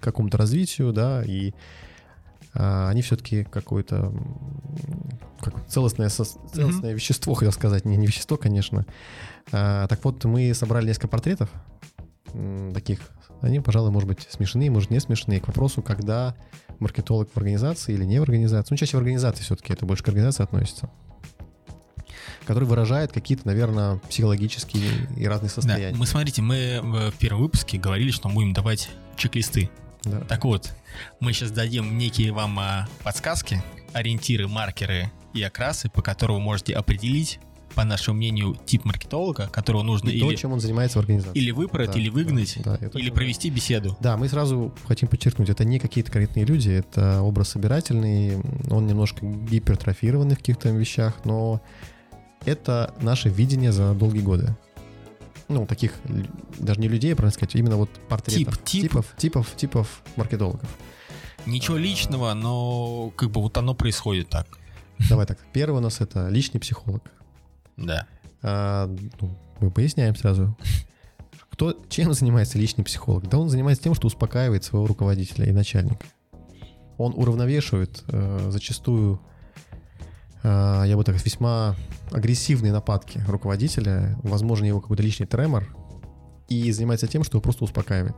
к какому-то развитию, да, и а, они все-таки какое-то как целостное, целостное вещество, хотел сказать, не, не вещество, конечно. А, так вот, мы собрали несколько портретов таких. Они, пожалуй, может быть, смешные, может, не смешные. К вопросу, когда маркетолог в организации или не в организации. Ну, чаще в организации все-таки, это больше к организации относится. Который выражает какие-то, наверное, психологические и разные Да, состояния. мы смотрите, мы в первом выпуске говорили, что мы будем давать чек-листы. Да. Так вот, мы сейчас дадим некие вам а, подсказки, ориентиры, маркеры и окрасы, по которым вы можете определить, по нашему мнению, тип маркетолога, которого нужно И то, или, чем он занимается в организации. или выбрать, Да, или выгнать, да, да, или провести беседу. Да, мы сразу хотим подчеркнуть, это не какие-то конкретные люди, это образ собирательный, он немножко гипертрофированный в каких-то вещах, но это наше видение за долгие годы. Ну, таких, даже не людей, правильно сказать, именно вот портретов. Тип, тип. Типов, типов, типов маркетологов. Ничего личного, но как бы вот оно происходит так. Давай так, первый у нас это личный психолог. Да. А, ну, мы поясняем сразу. Кто, чем занимается личный психолог? Да он занимается тем, что успокаивает своего руководителя и начальника. Он уравновешивает э, зачастую, э, я бы так сказать, весьма агрессивные нападки руководителя, возможно, его какой-то личный тремор, и занимается тем, что его просто успокаивает,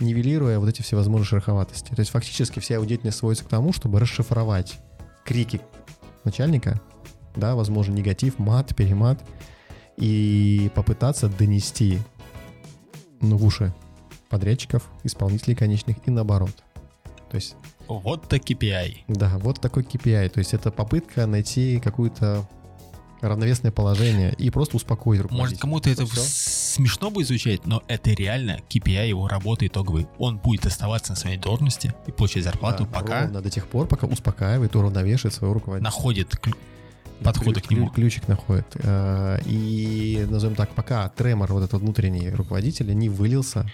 нивелируя вот эти всевозможные шероховатости. То есть фактически вся его деятельность сводится к тому, чтобы расшифровать крики начальника, да, возможно, негатив, мат, перемат, и попытаться донести ну, в уши подрядчиков, исполнителей конечных и наоборот. То есть, Вот так KPI. да, вот такой KPI. То есть это попытка найти какое-то равновесное положение и просто успокоить руководителя. Может, кому-то это Всё. смешно будет звучать, но это реально KPI его работы итоговый. Он будет оставаться на своей должности и получать зарплату, Да, пока ровно до тех пор, пока успокаивает, уравновешивает своего руководителя. находит подходы к нему. ключ- Ключик находит. Э, И, назовем так, пока тремор вот этот внутренний руководителя не вылился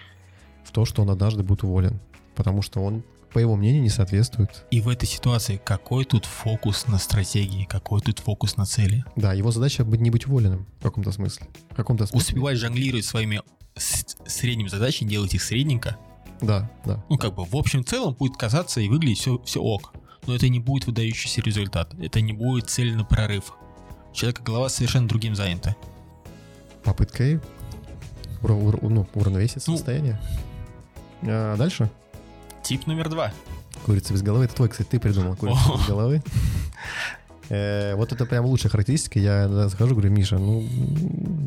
в то, что он однажды будет уволен. Потому что он, по его мнению, не соответствует. И в этой ситуации какой тут фокус на стратегии, какой тут фокус на цели? Да, его задача быть не быть уволенным в каком-то смысле. В каком-то смысле. Успевать жонглировать своими средними задачами, делать их средненько. Да, да. Ну, как бы, в общем целом будет казаться и выглядеть все, все ок. Но это не будет выдающийся результат. Это не будет цель на прорыв. Человека голова совершенно другим занята. Попыткой ура- ура- ну, уравновесить Ну. состояние. А дальше? Тип номер два. Курица без головы. Это твой, кстати, ты придумал. Курица О. без головы. Э, Вот это прям лучшая характеристика. Я иногда захожу, говорю, Миша, ну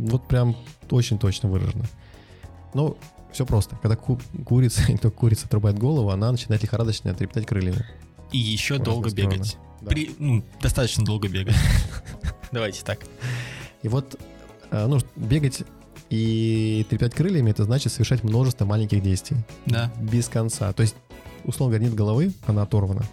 вот прям очень точно выражено. Ну, все просто. Когда ку- курица, и только курица отрубает голову, она начинает лихорадочно трепетать крыльями. И еще долго стороны. бегать. Да. При- ну, достаточно долго бегать. Давайте так. И вот, э, ну, бегать и трепетать крыльями, это значит совершать множество маленьких действий. Да. Без конца. То есть, условно говоря, нет головы, она оторвана.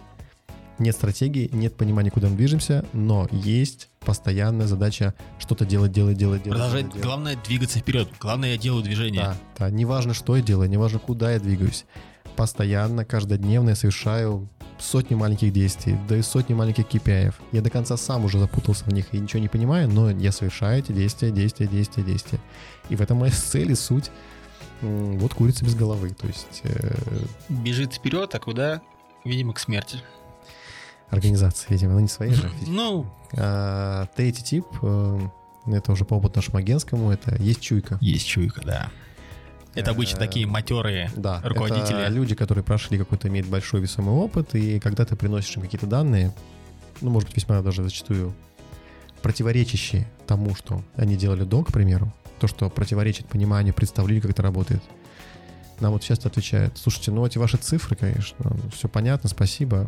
Нет стратегии, нет понимания, куда мы движемся, но есть постоянная задача что-то делать, делать, делать, делать. Продолжать. делать. Главное двигаться вперед. Главное, я делаю движение. Да, да, неважно, что я делаю, неважно, куда я двигаюсь. Постоянно, каждодневно я совершаю сотни маленьких действий, даю сотни маленьких KPI. Я до конца сам уже запутался в них и ничего не понимаю, но я совершаю эти действия, действия, действия, действия. И в этом моя цель и суть. Вот курица без головы. То есть... Э... Бежит вперед, а куда? Видимо, к смерти. Организация, видимо, но не своей же. Ну... А, третий тип, э, это уже по опыту нашему агентскому, это есть чуйка. Есть чуйка, да. Это обычно э, такие матерые да, руководители. Это люди, которые прошли какой-то, имеют большой весомый опыт, и когда ты приносишь им какие-то данные, ну, может быть, весьма даже зачастую противоречащие тому, что они делали до, к примеру, то, что противоречит пониманию, представлению, как это работает, нам вот часто отвечают, слушайте, ну эти ваши цифры, конечно, все понятно, спасибо.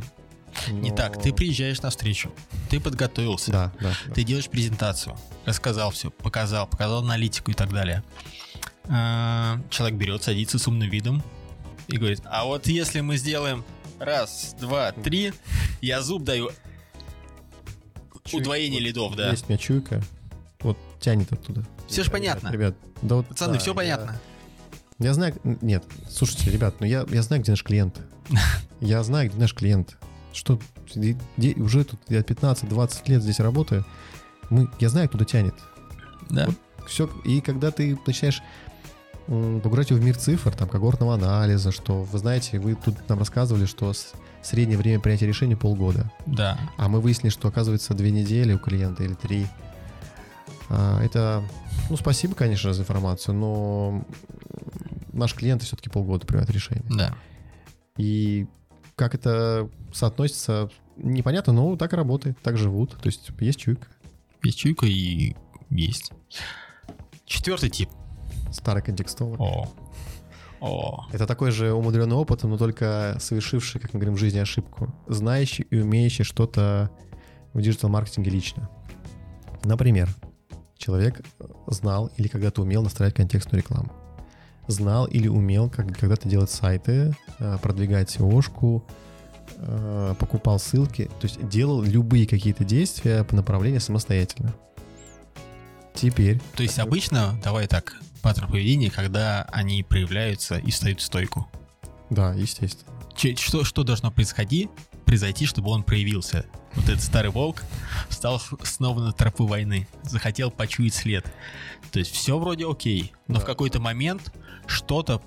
Но... Не так, ты приезжаешь на встречу, ты подготовился, да, да, ты да. делаешь презентацию, рассказал все, показал, показал аналитику и так далее. А, человек берет, садится с умным видом и говорит, а вот если мы сделаем раз, два, три, я зуб даю. Чуйка. Удвоение вот лидов, да. Есть у меня чуйка, тянет оттуда. Все же понятно. Ребят, да вот, Пацаны, да, все понятно. Я, я знаю, нет, слушайте, ребят, ну я, я знаю, где наш клиент. Я знаю, где наш клиент. Что уже тут я 15-20 лет здесь работаю. Мы, я знаю, куда тянет. Да. Вот все, и когда ты начинаешь погружать его в мир цифр, там, когортного анализа, что, вы знаете, вы тут нам рассказывали, что среднее время принятия решения полгода. Да. А мы выяснили, что, оказывается, две недели у клиента или три. А, это, ну, спасибо, конечно, за информацию, но наш клиент все-таки полгода принимает решение. Да. И как это соотносится, непонятно, но так и работает, так живут. То есть есть чуйка. Есть чуйка и есть. Четвертый тип — Старый контекстолог. О. О. Это такой же умудренный опыт, но только совершивший, как мы говорим, в жизни ошибку. Знающий и умеющий что-то в диджитал-маркетинге лично. Например, человек знал или когда-то умел настраивать контекстную рекламу. Знал или умел как, когда-то делать сайты, э, продвигать SEO-шку, э, покупал ссылки, то есть делал любые какие-то действия по направлению самостоятельно. Теперь. То есть обычно, давай так, паттерн поведения, когда они проявляются и встают в стойку. Да, естественно. Че, что, что должно происходить, произойти, чтобы он проявился? Вот этот старый волк встал снова на тропу войны, захотел почуять след. То есть все вроде окей, но да. в какой-то момент что-то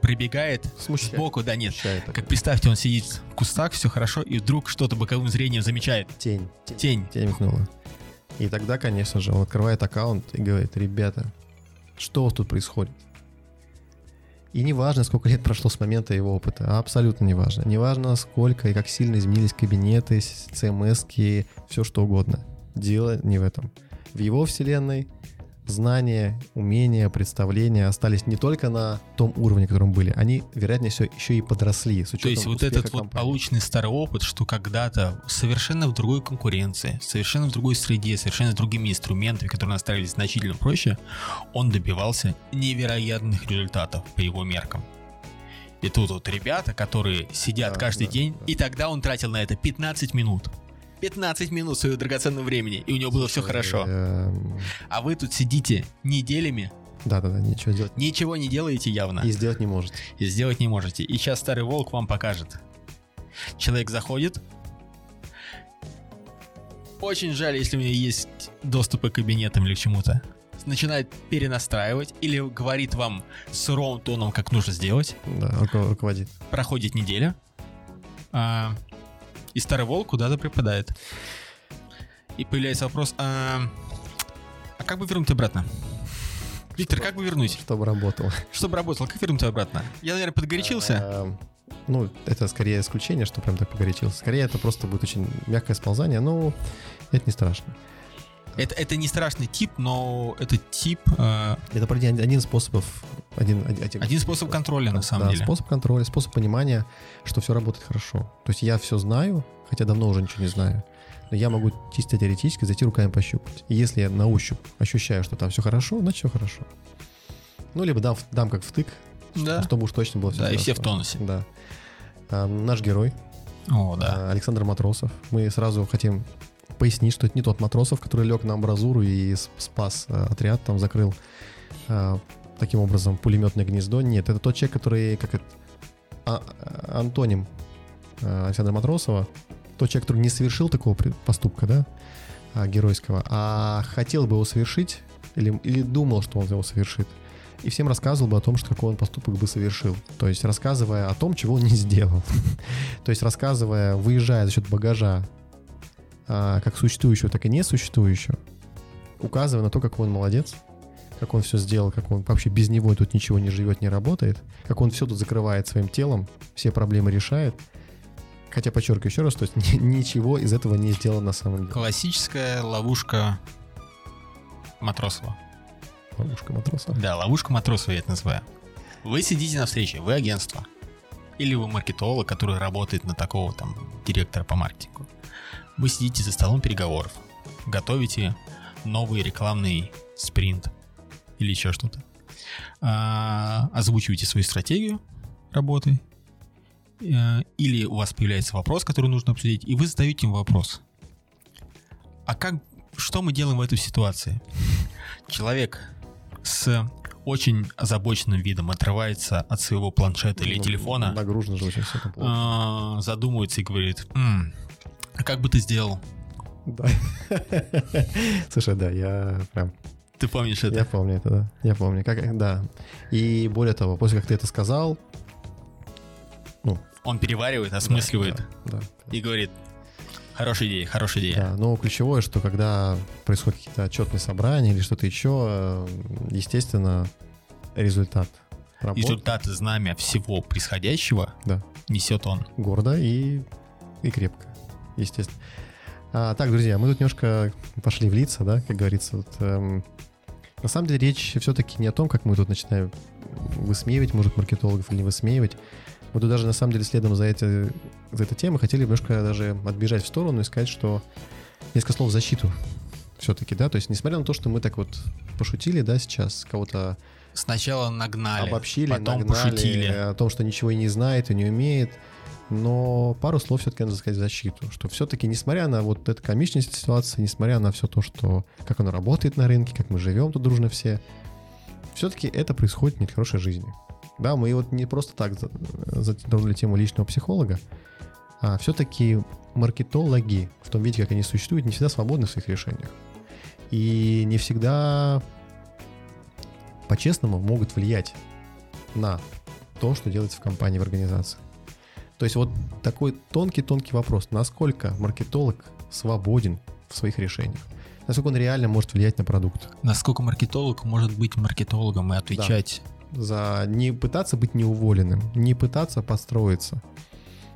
прибегает Смущает. сбоку, да нет. Смущает, как представьте, он сидит в кустах, все хорошо, и вдруг что-то боковым зрением замечает. Тень. Тень. Тень. Тень мигнула. И тогда, конечно же, он открывает аккаунт и говорит, ребята, что тут происходит? И не важно, сколько лет прошло с момента его опыта, абсолютно не важно. Не важно, сколько и как сильно изменились кабинеты, CMS, все что угодно. Дело не в этом. В его вселенной знания, умения, представления остались не только на том уровне, котором были, они, вероятнее всего, еще и подросли. С То есть вот этот компании. вот полученный старый опыт, что когда-то совершенно в другой конкуренции, совершенно в другой среде, совершенно с другими инструментами, которые настраивались значительно проще, он добивался невероятных результатов по его меркам. И тут вот ребята, которые сидят да, каждый да, день, да. и тогда он тратил на это 15 минут. 15 минут своего драгоценного времени, и у него было все хорошо. Эм. А вы тут сидите неделями. Да-да-да, ничего делать. Ничего не делаете явно. И сделать не можете. И сделать не можете. И сейчас старый волк вам покажет. Человек заходит. Очень жаль, если у него есть доступы к кабинетам или к чему-то. Начинает перенастраивать или говорит вам суровым тоном, как нужно сделать. Да, руководит. Проходит неделя. А, и старый волк куда-то припадает. И появляется вопрос, а, а как бы вернуть обратно? Виктор, чтобы, как бы вернуть? Чтобы работал. Чтобы работал. Как вернуть обратно? Я, наверное, подгорячился. А, ну, это скорее исключение, что прям так погорячился. Скорее, это просто будет очень мягкое сползание, но это не страшно. Это, это не страшный тип, но это тип... Э... Это один, один из способов... Один, один, один способ контроля, на самом да, деле. способ контроля, способ понимания, что все работает хорошо. То есть я все знаю, хотя давно уже ничего не знаю, но я могу чисто теоретически зайти руками пощупать. И если я на ощупь ощущаю, что там все хорошо, значит все хорошо. Ну, либо дам, дам как втык, да. чтобы уж точно было все Да, хорошо. и все в тонусе. Да. А, наш герой. О, да. А, Александр Матросов. Мы сразу хотим пояснить, что это не тот Матросов, который лег на амбразуру и спас э, отряд, там закрыл э, таким образом пулеметное гнездо. Нет, это тот человек, который как это, а, антоним э, Александра Матросова, тот человек, который не совершил такого поступка, да, а, геройского, а хотел бы его совершить или, или думал, что он его совершит, и всем рассказывал бы о том, что какой он поступок бы совершил. То есть рассказывая о том, чего он не сделал. То есть рассказывая, выезжая за счет багажа, а, как существующего, так и несуществующего, указывая на то, какой он молодец, как он все сделал, как он вообще без него тут ничего не живет, не работает, как он все тут закрывает своим телом, все проблемы решает. Хотя, подчеркиваю еще раз, то есть ни- ничего из этого не сделано на самом деле. Классическая ловушка Матросова. Ловушка матроса. Да, ловушка Матросова я это называю. Вы сидите на встрече, вы агентство. Или вы маркетолог, который работает на такого там директора по маркетингу. Вы сидите за столом переговоров, готовите новый рекламный спринт или еще что-то. А, озвучиваете свою стратегию работы. э, Или у вас появляется вопрос, который нужно обсудить, и вы задаете им вопрос. А как, что мы делаем в этой ситуации? Человек с очень озабоченным видом отрывается от своего планшета или Ну, телефона, Нагружено же очень все это а, задумывается и говорит, «М, как бы ты сделал? Да. Слушай, да, я прям, Ты помнишь это? я помню это, да. Я помню, как, да. И более того, после как ты это сказал, Он переваривает, осмысливает да, да, и говорит, хорошая идея, хорошая идея. Да, но ключевое, что когда происходят какие-то отчетные собрания или что-то еще, э, естественно, результат работы Результаты знамя всего происходящего Да. несет он. гордо и, и крепко, естественно. А, так, друзья, мы тут немножко пошли в лица, да, как говорится. Вот, эм, на самом деле речь все-таки не о том, как мы тут начинаем высмеивать, может, маркетологов или не высмеивать. Мы тут даже на самом деле следом за, эти, за этой темой хотели немножко даже отбежать в сторону и сказать, что несколько слов в защиту все-таки, да, то есть несмотря на то, что мы так вот пошутили, да, сейчас кого-то Сначала нагнали, обобщили, потом нагнали пошутили. о том, что ничего и не знает и не умеет, но пару слов все-таки надо сказать в защиту, что все-таки, несмотря на вот эту комичность ситуации, несмотря на все то, что как оно работает на рынке, как мы живем тут дружно все, все-таки это происходит не от хорошей жизни. Да, мы вот не просто так за- затронули тему личного психолога, а все-таки маркетологи в том виде, как они существуют, не всегда свободны в своих решениях. И не всегда по-честному могут влиять на то, что делается в компании, в организации. То есть вот такой тонкий-тонкий вопрос, насколько маркетолог свободен в своих решениях, насколько он реально может влиять на продукт. Насколько маркетолог может быть маркетологом и отвечать За не пытаться быть неуволенным, не пытаться подстроиться,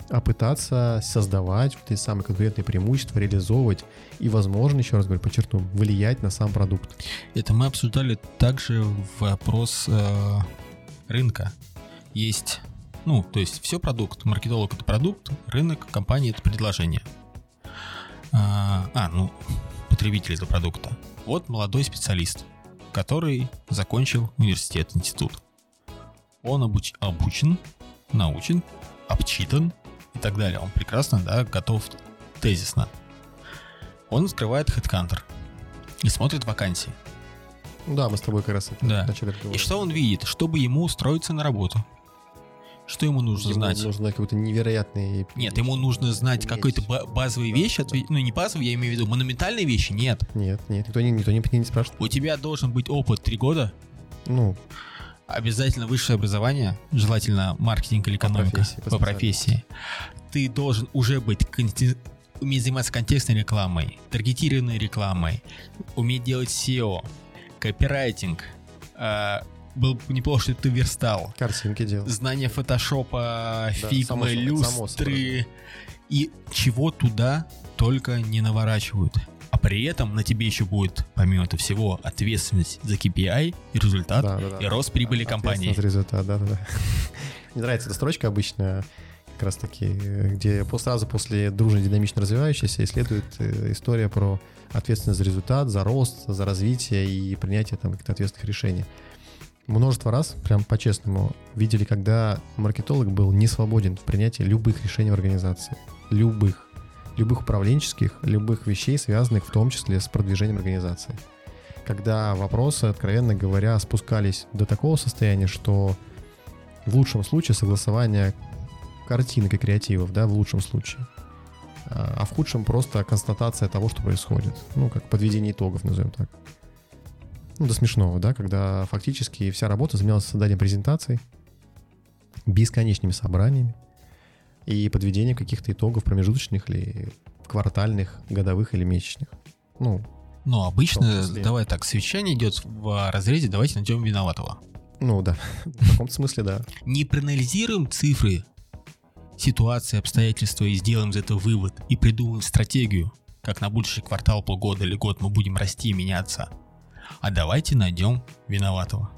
а пытаться создавать вот эти самые конкурентные преимущества, реализовывать и, возможно, еще раз говорю, подчеркну, влиять на сам продукт. Это мы обсуждали также вопрос э, рынка. Есть, ну, то есть все продукт. Маркетолог это продукт, рынок, компания это предложение. А, а, ну, потребитель это продукта. Вот молодой специалист, который закончил университет, институт. Он обуч- обучен, научен, обчитан и так далее. Он прекрасно, да, готов тезисно. Он открывает HeadHunter и смотрит вакансии. Да, мы с тобой как раз это Да. начали И разговор. что он видит, чтобы ему устроиться на работу? Что ему нужно Ему знать? нужно какой-то невероятный... Нет, ему нужно знать какие-то ба- базовые вещи, отве- ну не базовые, я имею в виду, монументальные вещи, нет. Нет, нет, никто не, никто не, не спрашивает. У тебя должен быть опыт 3 года, Ну, обязательно высшее образование, желательно маркетинг или экономика профессии, по по профессии. Ты должен уже быть конте- уметь заниматься контекстной рекламой, таргетированной рекламой, уметь делать SEO, копирайтинг. Было бы неплохо, что ты верстал. картинки делал. знание фотошопа, фигмы, само люстры и чего туда только не наворачивают. А при этом на тебе еще будет, помимо этого всего, ответственность за KPI и результат, Да, да, да. и рост прибыли компании. За результат, да, да, да. Мне нравится эта строчка обычно, как раз таки, где по- сразу после дружно динамично развивающейся исследует э, история про ответственность за результат, за рост, за развитие и принятие там каких-то ответственных решений. Множество раз, прям по-честному, видели, когда маркетолог был не свободен в принятии любых решений в организации. Любых. Любых управленческих, любых вещей, связанных в том числе с продвижением организации. Когда вопросы, откровенно говоря, спускались до такого состояния, что в лучшем случае согласование картинок и креативов, да, в лучшем случае. А а в худшем просто констатация того, что происходит. Ну, как подведение итогов, назовем так. Ну, до смешного, да, когда фактически вся работа занималась созданием презентаций, бесконечными собраниями и подведением каких-то итогов промежуточных или квартальных, годовых или месячных. Ну, Ну, обычно, давай так, совещание идет в разрезе «давайте найдем виноватого». ну да, в каком-то смысле, да. Не проанализируем цифры, ситуации, обстоятельства и сделаем из этого вывод и придумаем стратегию, как на будущий квартал, полгода или год мы будем расти и меняться. А давайте найдем виноватого.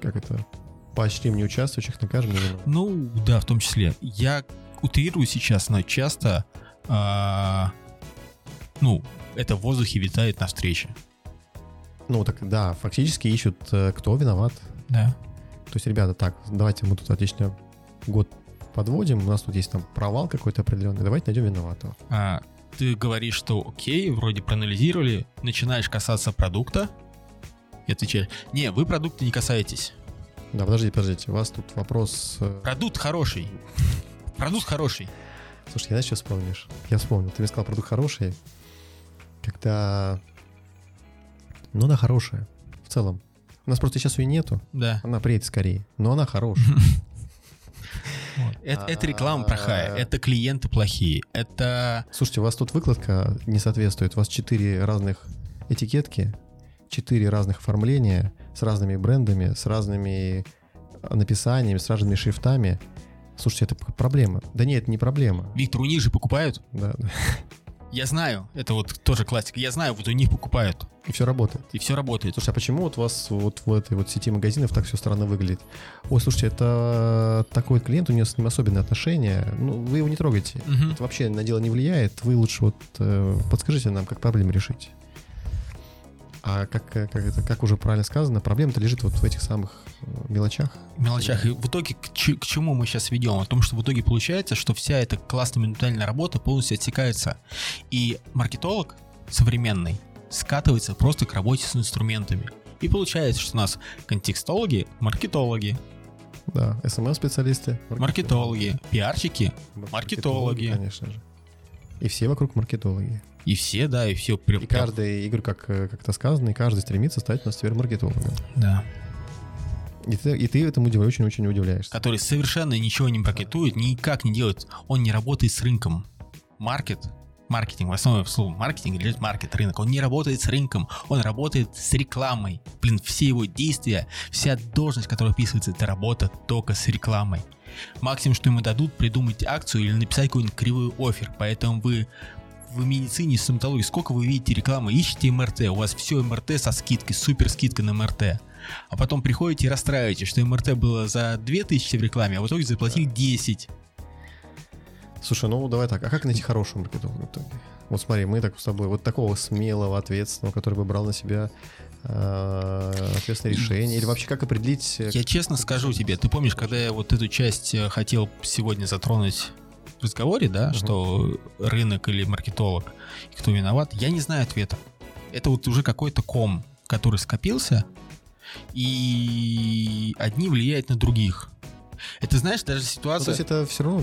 Как это? Поощрим неучаствующих, накажем невиновных. Ну, да, в том числе. Я утрирую сейчас, но часто, а, ну, это в воздухе витает на встрече. Ну, так да, фактически ищут, э, кто виноват. Да. То есть, ребята, так, давайте мы тут отлично год подводим, у нас тут есть там провал какой-то определенный, давайте найдем виноватого. А, ты говоришь, что окей, вроде проанализировали, начинаешь касаться продукта, и отвечаешь, не, вы продукта не касаетесь. Да, подождите, подождите, у вас тут вопрос... э, Продукт хороший. Продукт хороший. Слушай, я знаешь, что вспомнишь? Я вспомнил, ты мне сказал, продукт хороший, когда... Ну, она хорошая, в целом. У нас просто сейчас ее нету, Да. она приедет скорее, но она хорошая. Это, это реклама плохая, это клиенты плохие, это... Слушайте, у вас тут выкладка не соответствует. У вас четыре разных этикетки, четыре разных оформления с разными брендами, с разными э, написаниями, с разными шрифтами. Слушайте, это проблема. Да нет, это не проблема. Виктор, у них же покупают? Да. Я знаю, это вот тоже классика, я знаю, вот у них покупают, И все работает. и все работает. Слушай, а почему вот у вас вот в этой вот сети магазинов так все странно выглядит? Ой, слушайте, это такой клиент, у него с ним особенные отношения. Ну, вы его не трогайте. Мгм. Это вообще на дело не влияет. Вы лучше вот э, подскажите нам, как проблему решить. А как, э, как, это, как уже правильно сказано, проблема-то лежит вот в этих самых э, мелочах. Мелочах. И в итоге к, че- к чему мы сейчас ведем? О том, что в итоге получается, что вся эта классная минутальная работа полностью отсекается. И маркетолог современный скатывается просто к работе с инструментами. И получается, что у нас контекстологи, маркетологи, Да, СММ-специалисты. маркетологи, пиарщики, маркетологи. Конечно же. И все вокруг маркетологи. И все, да, и все прям... И каждый, Игорь, как, э, как это сказано, и каждый стремится стать у нас маркетологом. Да. И ты, и ты этому очень-очень удивляешься. Который совершенно ничего не маркетует, никак не делает. Он не работает с рынком. Маркет, маркетинг, в основе слова маркетинг лежит маркет, рынок. Он не работает с рынком, он работает с рекламой. Блин, все его действия, вся должность, которая описывается, это работа только с рекламой. Максимум, что ему дадут, придумать акцию или написать какой-нибудь кривой офер. Поэтому вы в медицине, в стоматологии, сколько вы видите рекламы, ищите МРТ, у вас все МРТ со скидкой, супер скидка на МРТ. А потом приходите и расстраиваетесь, что МРТ было за 2000 в рекламе, а в итоге заплатили 10. Слушай, ну давай так, а как найти хорошего маркетолога в итоге? Вот смотри, мы так с тобой, вот такого смелого, ответственного, который бы брал на себя э, ответственное решение, или вообще как определить... э, Я честно скажу тебе, ты помнишь, когда я вот эту часть э, хотел сегодня затронуть в разговоре, да, Мгм. что рынок или маркетолог, кто виноват, я не знаю ответа. Это вот уже какой-то ком, который скопился, и одни влияют на других. Это знаешь, даже Ну, ситуация... то есть это все равно,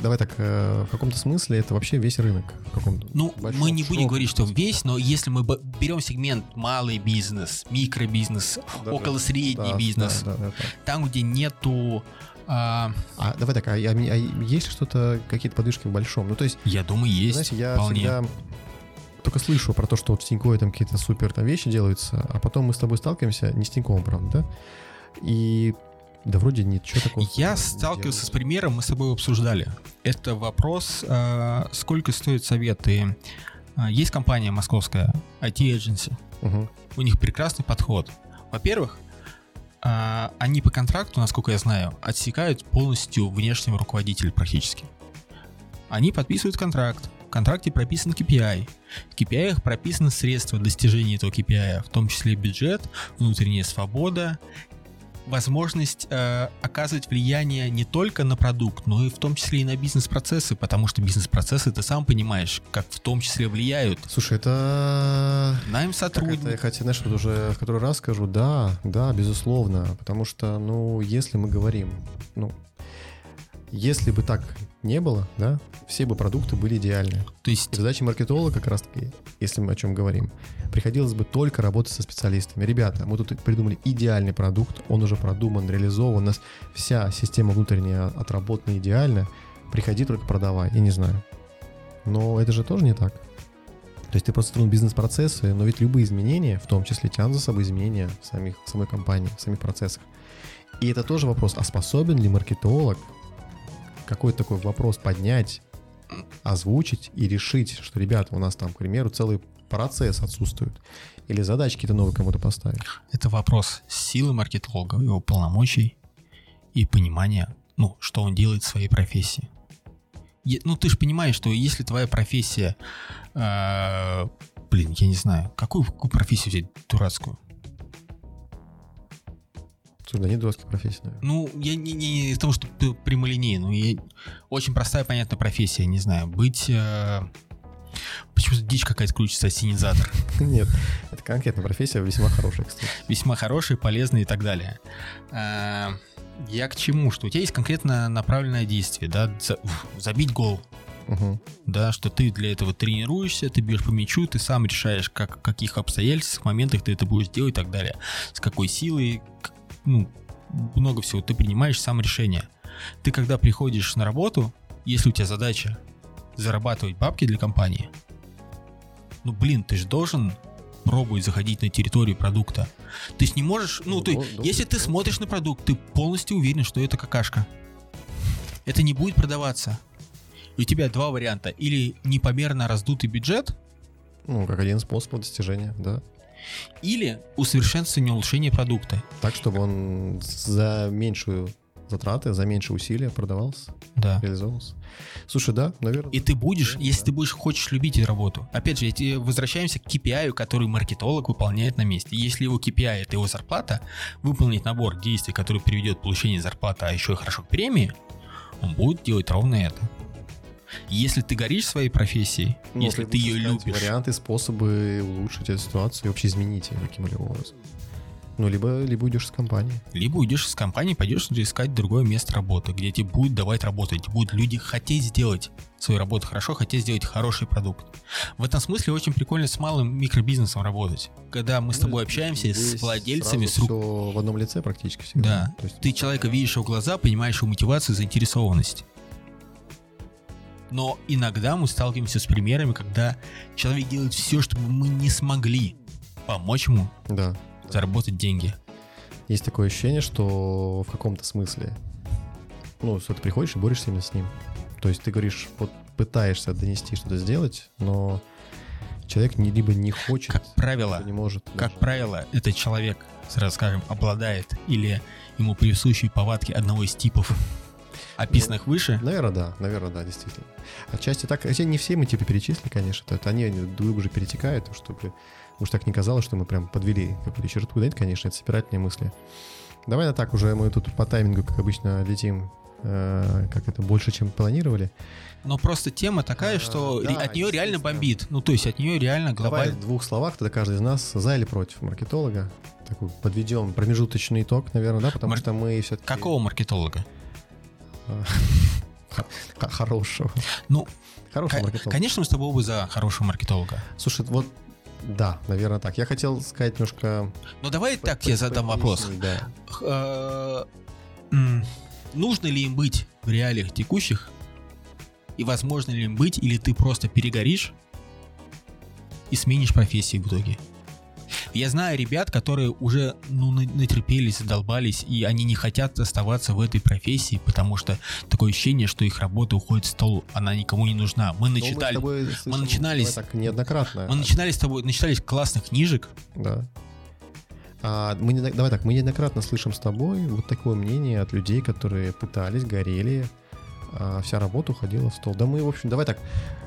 давай так, э, в каком-то смысле это вообще весь рынок. В каком-то Ну, большом, мы не будем широком говорить, что весь, но если мы берем сегмент малый бизнес, микробизнес, Да, около средний да, бизнес, да, да, да, да. там, где нету, а, А давай так, а, а- а есть ли что-то, какие-то подвижки в большом? Ну, то есть, я думаю, есть. знаете, я вполне. всегда только слышу про то, что вот в Тинькове там какие-то супер там вещи делаются, а потом мы с тобой сталкиваемся, не с Тиньковым, правда, да? И да вроде ничего такого. Я сталкивался с делают. примером, мы с тобой обсуждали. Это вопрос, а, сколько стоят советы. А, Есть компания московская, IT Agency. Мгм. У них прекрасный подход. Во-первых, а, они по контракту, насколько я знаю, отсекают полностью внешнего руководителя практически. Они подписывают контракт. В контракте прописан KPI. В KPI прописаны средства достижения этого KPI, в том числе бюджет, внутренняя свобода, возможность э, оказывать влияние не только на продукт, но и в том числе и на бизнес-процессы, потому что бизнес-процессы, ты сам понимаешь, как в том числе влияют. Слушай, это Найм это, я сотрудников. хотя, знаешь, вот уже в который раз скажу, да, да, безусловно, потому что, ну, если мы говорим, ну, Если бы так не было, да, все бы продукты были идеальны. То есть... И задача маркетолога как раз-таки, если мы о чем говорим, приходилось бы только работать со специалистами. Ребята, мы тут придумали идеальный продукт, он уже продуман, реализован, у нас вся система внутренняя отработана идеально, приходи только продавай, я не знаю. Но это же тоже не так. То есть ты просто строил бизнес-процессы, но ведь любые изменения, в том числе тянут за собой изменения в, самих, в самой компании, в самих процессах. И это тоже вопрос, а способен ли маркетолог какой-то такой вопрос поднять, озвучить и решить, что, ребята, у нас там, к примеру, целый процесс отсутствует. Или задачи какие-то новые кому-то поставить. Это вопрос силы маркетолога, его полномочий и понимания, ну, что он делает в своей профессии. Ну, ты же понимаешь, что если твоя профессия... Э, блин, я не знаю, какую, какую профессию взять дурацкую? Да нет дурацкой профессии, наверное. Ну, я не, не из того, что прямолинейно. Ну, я, очень простая, понятная профессия, не знаю. Быть... Э, Почему-то дичь какая-то крутится, осенизатор. Нет, это конкретная профессия, весьма хорошая, кстати. Весьма хорошая, полезная и так далее. Э, я к чему? Что у тебя есть конкретно направленное действие, да, забить гол. Угу. Да, что ты для этого тренируешься, ты бьешь по мячу, ты сам решаешь, как, в каких обстоятельствах, моментах ты это будешь делать и так далее. С какой силой, ну, много всего, ты принимаешь сам решение. Ты когда приходишь на работу, если у тебя задача зарабатывать бабки для компании, ну, блин, ты же должен пробовать заходить на территорию продукта. Ты не можешь, ну, ну ты, ну, если ты смотришь на продукт, ты полностью уверен, что это какашка. Это не будет продаваться. И у тебя два варианта. Или непомерно раздутый бюджет. Ну, как один способ достижения, да. Или усовершенствование улучшения продукта. Так, чтобы он за меньшую затраты, за меньшие усилия продавался, да. реализовывался. Слушай, да, наверное. И ты будешь, да, если да. ты будешь, хочешь любить эту работу. Опять же, эти, возвращаемся к KPI, который маркетолог выполняет на месте. Если его KPI это его зарплата, выполнить набор действий, который приведет к получению зарплаты, а еще и хорошо к премии, он будет делать ровно это. Если ты горишь своей профессией, ну, если ты ее любишь... Варианты, способы улучшить эту ситуацию и вообще изменить ее каким-либо образом. Ну, либо, либо уйдешь с компании. Либо уйдешь с компании, пойдешь искать другое место работы, где тебе будут давать работать, будут люди хотеть сделать свою работу хорошо, хотеть сделать хороший продукт. В этом смысле очень прикольно с малым микробизнесом работать. Когда мы с ну, тобой общаемся с владельцами, с рук... в одном лице практически всегда. Да. То есть... Ты человека видишь в глаза, понимаешь его мотивацию, заинтересованность. Но иногда мы сталкиваемся с примерами, когда человек делает все, чтобы мы не смогли помочь ему да заработать деньги. Есть такое ощущение, что в каком-то смысле, ну, что ты приходишь и борешься именно с ним. То есть ты говоришь, вот пытаешься донести что-то сделать, но человек не, либо не хочет, как правило, не может. Как даже. правило, этот человек, сразу скажем, обладает или ему присущие повадки одного из типов описанных ну, выше? Наверное, да, наверное, да, действительно. Отчасти так, хотя не все мы типы перечислили, конечно, это они друг уже перетекают, чтобы Уж так не казалось, что мы прям подвели какую-то черту. Да, это, конечно, это собирательные мысли. Давай на так уже мы тут по таймингу, как обычно, летим э, как это больше, чем планировали. Но просто тема такая, что а, да, от нее реально бомбит. Ну, то есть от нее реально глобально... Давай в двух словах тогда каждый из нас за или против маркетолога. Такой подведем промежуточный итог, наверное, да, потому Мар... что мы все-таки... Какого маркетолога? Хорошего. Ну, хорошего маркетолога. Конечно, мы с тобой оба за хорошего маркетолога. Слушай, вот да, наверное, так. Я хотел сказать немножко... Ну, давай так я задам вопрос. Да. Э, нужно ли им быть в реалиях текущих? И возможно ли им быть, или ты просто перегоришь и сменишь профессию в итоге? Я знаю ребят, которые уже ну, натерпелись, задолбались, и они не хотят оставаться в этой профессии, потому что такое ощущение, что их работа уходит в стол, она никому не нужна. Мы ну, начитали, мы, слышим, мы начинались, так неоднократно. Мы начинали с тобой, начитались классных книжек. Да. А мы давай так, мы неоднократно слышим с тобой вот такое мнение от людей, которые пытались, горели, а вся работа уходила в стол. Да мы, в общем, давай так,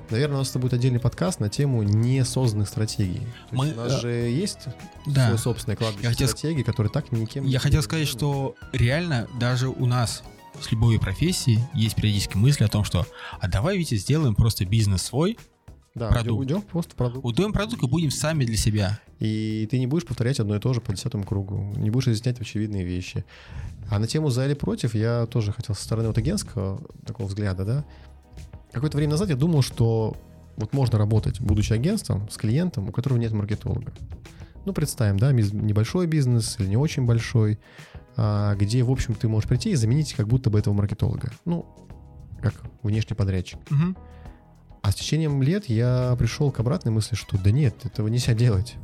наверное, у нас это будет отдельный подкаст на тему несозданных стратегий. мы, у нас а, же есть да. свой собственный кладбище я хотел... стратегий, которые так никем Я хотел сказать, что реально даже у нас с любой профессией есть периодически мысли о том, что а давай, Витя, сделаем просто бизнес свой, Да, продукт. уйдем просто в продукт. Уйдем продукт и будем сами для себя. И ты не будешь повторять одно и то же по десятому кругу, не будешь изъяснять очевидные вещи. А на тему за или против я тоже хотел со стороны вот агентского такого взгляда, да. Какое-то время назад я думал, что вот можно работать, будучи агентством, с клиентом, у которого нет маркетолога. Ну, представим, да, небольшой бизнес или не очень большой, а, где, в общем, ты можешь прийти и заменить как будто бы этого маркетолога. Ну, как внешний подрядчик. Мгм. А с течением лет я пришел к обратной мысли, что да нет, этого нельзя делать.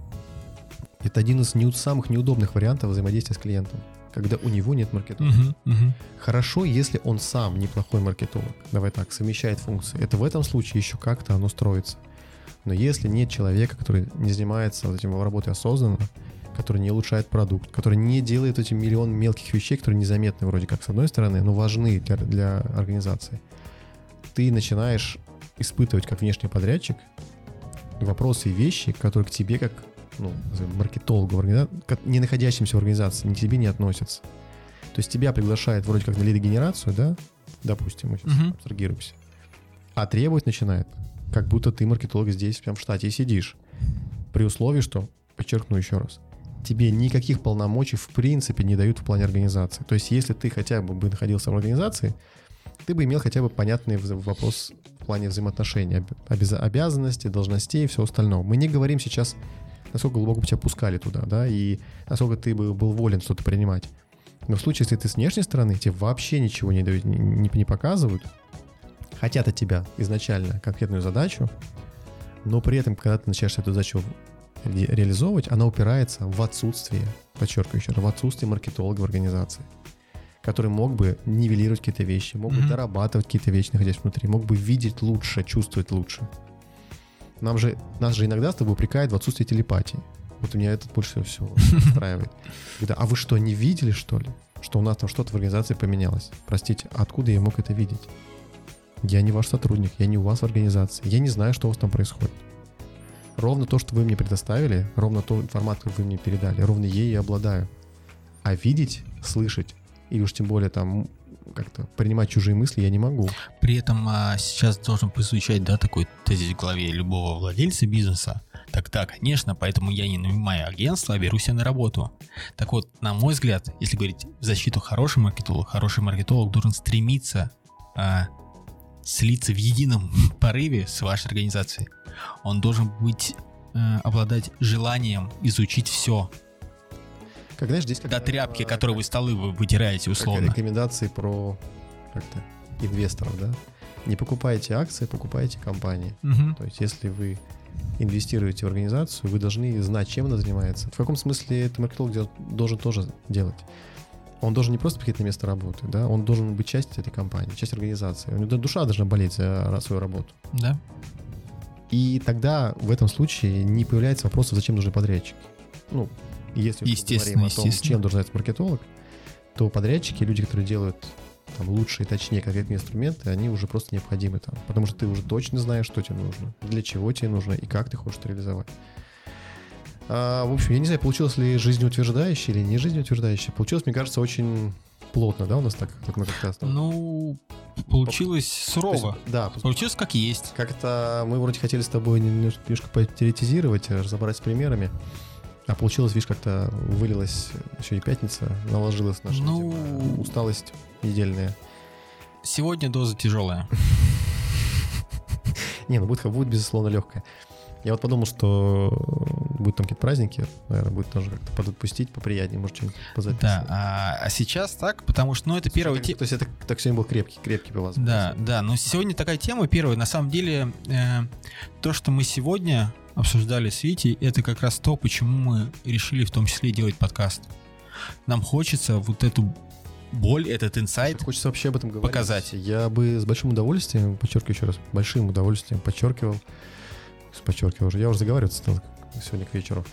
Это один из неу- самых неудобных вариантов взаимодействия с клиентом, когда у него нет маркетолога. Мгм. Мгм. Хорошо, если он сам неплохой маркетолог, давай так, совмещает функции. Это в этом случае еще как-то оно строится. Но если нет человека, который не занимается вот этим работой осознанно, который не улучшает продукт, который не делает эти миллион мелких вещей, которые незаметны вроде как с одной стороны, но важны для, для организации, ты начинаешь испытывать как внешний подрядчик вопросы и вещи, которые к тебе как ну, маркетологу, организа- не находящимся в организации, ни к тебе не относятся. То есть тебя приглашает вроде как на лидогенерацию, да, допустим, мы сейчас Мгм. абстрагируемся, а требовать начинает, как будто ты маркетолог здесь прям в штате и сидишь. При условии, что, подчеркну еще раз, тебе никаких полномочий в принципе не дают в плане организации. То есть если ты хотя бы бы находился в организации, ты бы имел хотя бы понятный вопрос плане взаимоотношений, об- обяза- обязанностей, должностей и всего остального. Мы не говорим сейчас, насколько глубоко бы тебя пускали туда, да, и насколько ты бы был волен что-то принимать. Но в случае, если ты с внешней стороны, тебе вообще ничего не дают, не, не- показывают, хотят от тебя изначально конкретную задачу, но при этом, когда ты начинаешь эту задачу ре- реализовывать, она упирается в отсутствие, подчеркиваю еще раз, в отсутствие маркетолога в организации, который мог бы нивелировать какие-то вещи, мог бы Мгм. дорабатывать какие-то вещи, находясь внутри, мог бы видеть лучше, чувствовать лучше. Нам же, нас же иногда с тобой упрекают в отсутствии телепатии. Вот меня это больше всего устраивает. Когда, а вы что, не видели, что ли? Что у нас там что-то в организации поменялось? Простите, откуда я мог это видеть? Я не ваш сотрудник, я не у вас в организации, я не знаю, что у вас там происходит. Ровно то, что вы мне предоставили, ровно ту информацию, которую вы мне передали, ровно ей я обладаю. А видеть, слышать, и уж тем более там как-то принимать чужие мысли я не могу. При этом а, сейчас должен прозвучать, да, такой тезис в голове любого владельца бизнеса. Так да, конечно, поэтому я не нанимаю агентство, а беру себя на работу. Так вот, на мой взгляд, если говорить в защиту хороший маркетолог, хороший маркетолог должен стремиться а, слиться в едином порыве с вашей организацией. Он должен быть э, обладать желанием изучить все Как знаешь, здесь как до тряпки, которой вы столы вы вытираете условно. рекомендации про как-то инвесторов, да? Не покупайте акции, покупайте компании. Мгм. То есть, если вы инвестируете в организацию, вы должны знать, чем она занимается. В каком смысле это маркетолог должен тоже делать? Он должен не просто приходить на место работы, да, он должен быть частью этой компании, часть организации. У него душа должна болеть за свою работу. Да. И тогда в этом случае не появляется вопроса, зачем нужны подрядчики. Ну, если мы Естественно, говорим о том, чем должен заняться маркетолог, то подрядчики, люди, которые делают там, лучше и точнее конкретные инструменты, они уже просто необходимы там. Потому что ты уже точно знаешь, что тебе нужно, для чего тебе нужно и как ты хочешь это реализовать. А, в общем, я не знаю, получилось ли жизнеутверждающе или не жизнеутверждающе. Получилось, мне кажется, очень плотно, да, у нас так, как мы как-то... Ну, получилось есть, сурово. да, Получилось как есть. как-то мы вроде хотели с тобой немножко, немножко потеоретизировать, разобрать с примерами, а получилось, видишь, как-то вылилось еще и пятница, наложилась наша Ну- видимо, усталость недельная. Сегодня доза тяжелая. Не, ну будет, будет безусловно легкая. Я вот подумал, что будут там какие-то праздники, наверное, будет тоже как-то подотпустить поприятнее, может, что-нибудь Да, позаписывать. а, а сейчас так, потому что, ну, это первая Так- тема. То есть это так сегодня был крепкий, крепкий пивас. Да, да, но сегодня такая тема первая. На самом деле, э, то, что мы сегодня обсуждали с Витей, это как раз то, почему мы решили в том числе делать подкаст. Нам хочется вот эту боль, этот инсайт. Хочется вообще об этом говорить. показать. Я бы с большим удовольствием, подчеркиваю еще раз, большим удовольствием подчеркивал, подчеркивал уже, я уже заговаривать стал сегодня к вечеру.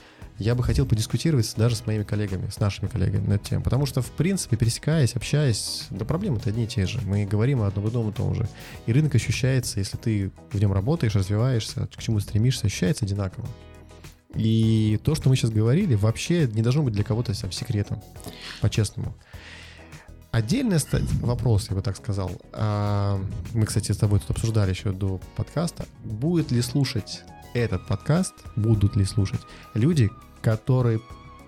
Я бы хотел подискутировать даже с моими коллегами, с нашими коллегами на эту тему. Потому что, в принципе, пересекаясь, общаясь, да проблемы-то одни и те же. Мы говорим о одном и одном и том же. И рынок ощущается, если ты в нем работаешь, развиваешься, к чему стремишься, ощущается одинаково. И то, что мы сейчас говорили, вообще не должно быть для кого-то там, секретом, по-честному. Отдельный вопрос, я бы так сказал. А, мы, кстати, с тобой тут обсуждали еще до подкаста. Будет ли слушать этот подкаст, будут ли слушать люди, которые,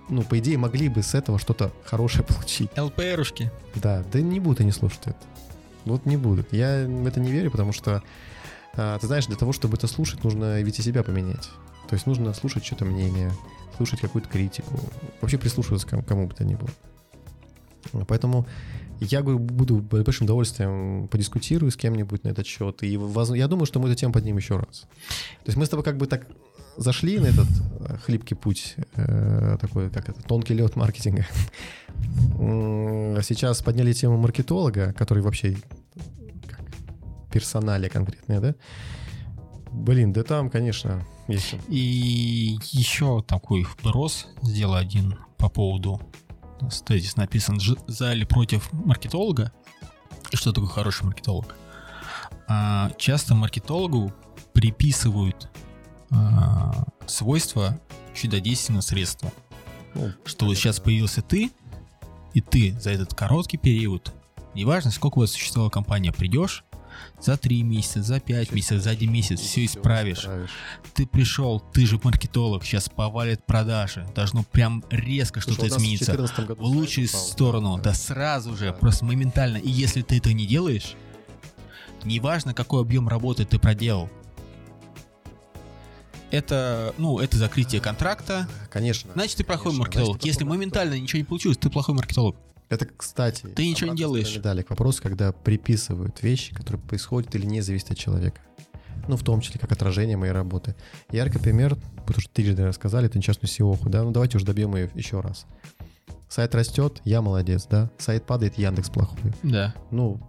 ну, по идее, могли бы с этого что-то хорошее получить? ЛПРушки. Да, да не будут они слушать это. Вот не будут. Я в это не верю, потому что, а, ты знаешь, для того, чтобы это слушать, нужно ведь и себя поменять. То есть нужно слушать что-то мнение, слушать какую-то критику, вообще прислушиваться к кому, бы то ни было. Поэтому я говорю, буду большим удовольствием подискутирую с кем-нибудь на этот счет. И воз- я думаю, что мы эту тему поднимем еще раз. То есть мы с тобой как бы так зашли на этот э, хлипкий путь, э, такой, как это, тонкий лед маркетинга. Сейчас подняли тему маркетолога, который вообще как, персоналия конкретная, да? Блин, да там, конечно, есть. И еще такой вброс сделал один по поводу нас тезис написан «Ж- за или против маркетолога. И что такое хороший маркетолог? А, часто маркетологу приписывают а, свойства чудодейственного средства. Ну, Что вот сейчас появился ты, и ты за этот короткий период, неважно, сколько у вас существовала компания, придешь, за три месяца, за пять Всё месяцев, за один месяц все исправишь ты пришел, ты же маркетолог, сейчас повалит продажи, должно прям резко что-то в измениться 14 году в лучшую упал. сторону, Да. да сразу же, Да. просто моментально. И если ты это не делаешь, неважно, какой объем работы ты проделал, это, ну, это закрытие контракта, Конечно. значит, ты плохой Конечно, маркетолог. значит, Если моментально ничего не получилось, ты плохой маркетолог. Это, кстати... Ты ничего не делаешь. Медали к вопросу, когда приписывают вещи, которые происходят или не зависят от человека. Ну, в том числе, как отражение моей работы. Яркий пример, потому что трижды рассказали, это несчастную Сиоху, да? Ну, давайте уже добьем ее еще раз. Сайт растет, я молодец, да? Сайт падает, Яндекс плохой. Да. Ну,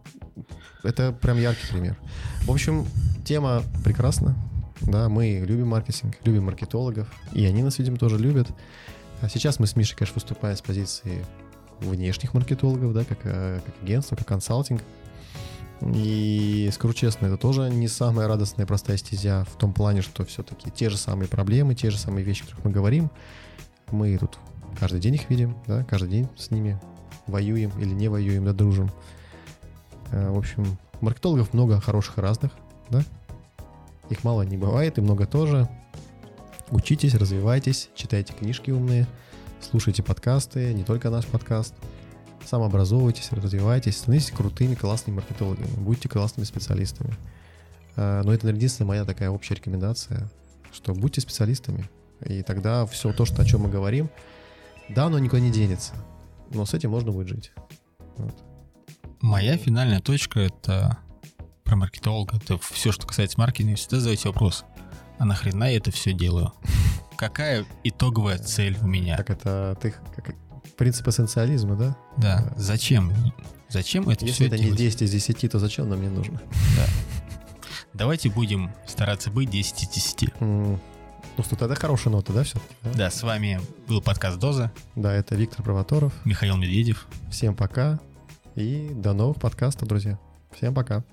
это прям яркий пример. В общем, тема прекрасна. Да, мы любим маркетинг, любим маркетологов, и они нас, видимо, тоже любят. А сейчас мы с Мишей, конечно, выступаем с позиции внешних маркетологов, да, как, э, как агентство, как консалтинг. И скажу честно, это тоже не самая радостная простая стезя в том плане, что все-таки те же самые проблемы, те же самые вещи, о которых мы говорим, мы тут каждый день их видим, да, каждый день с ними воюем или не воюем, да, дружим. Э, В общем, маркетологов много хороших и разных, да? Их мало не бывает, и много тоже. Учитесь, развивайтесь, читайте книжки умные, слушайте подкасты, не только наш подкаст. Самообразовывайтесь, развивайтесь, становитесь крутыми, классными маркетологами, будьте классными специалистами. Э, Но это единственная моя такая общая рекомендация, что будьте специалистами, и тогда все то, что, о чем мы говорим, да, оно никуда не денется, но с этим можно будет жить. Вот. Моя финальная точка это про маркетолога. Это все, что касается маркетинга. Всегда задайте вопрос. А нахрена я это все делаю? Какая итоговая цель у меня? Как это, ты, как принцип эссенциализма, да? Да. Зачем? Зачем это Если все это не делать? 10 из 10, то зачем нам не нужно? Давайте будем стараться быть 10 из 10. М, Ну что, тогда хорошая нота, да, все-таки? Да? Да, с вами был подкаст Доза, Да, это Виктор Провоторов. Михаил Медведев. Всем пока и до новых подкастов, друзья. Всем пока.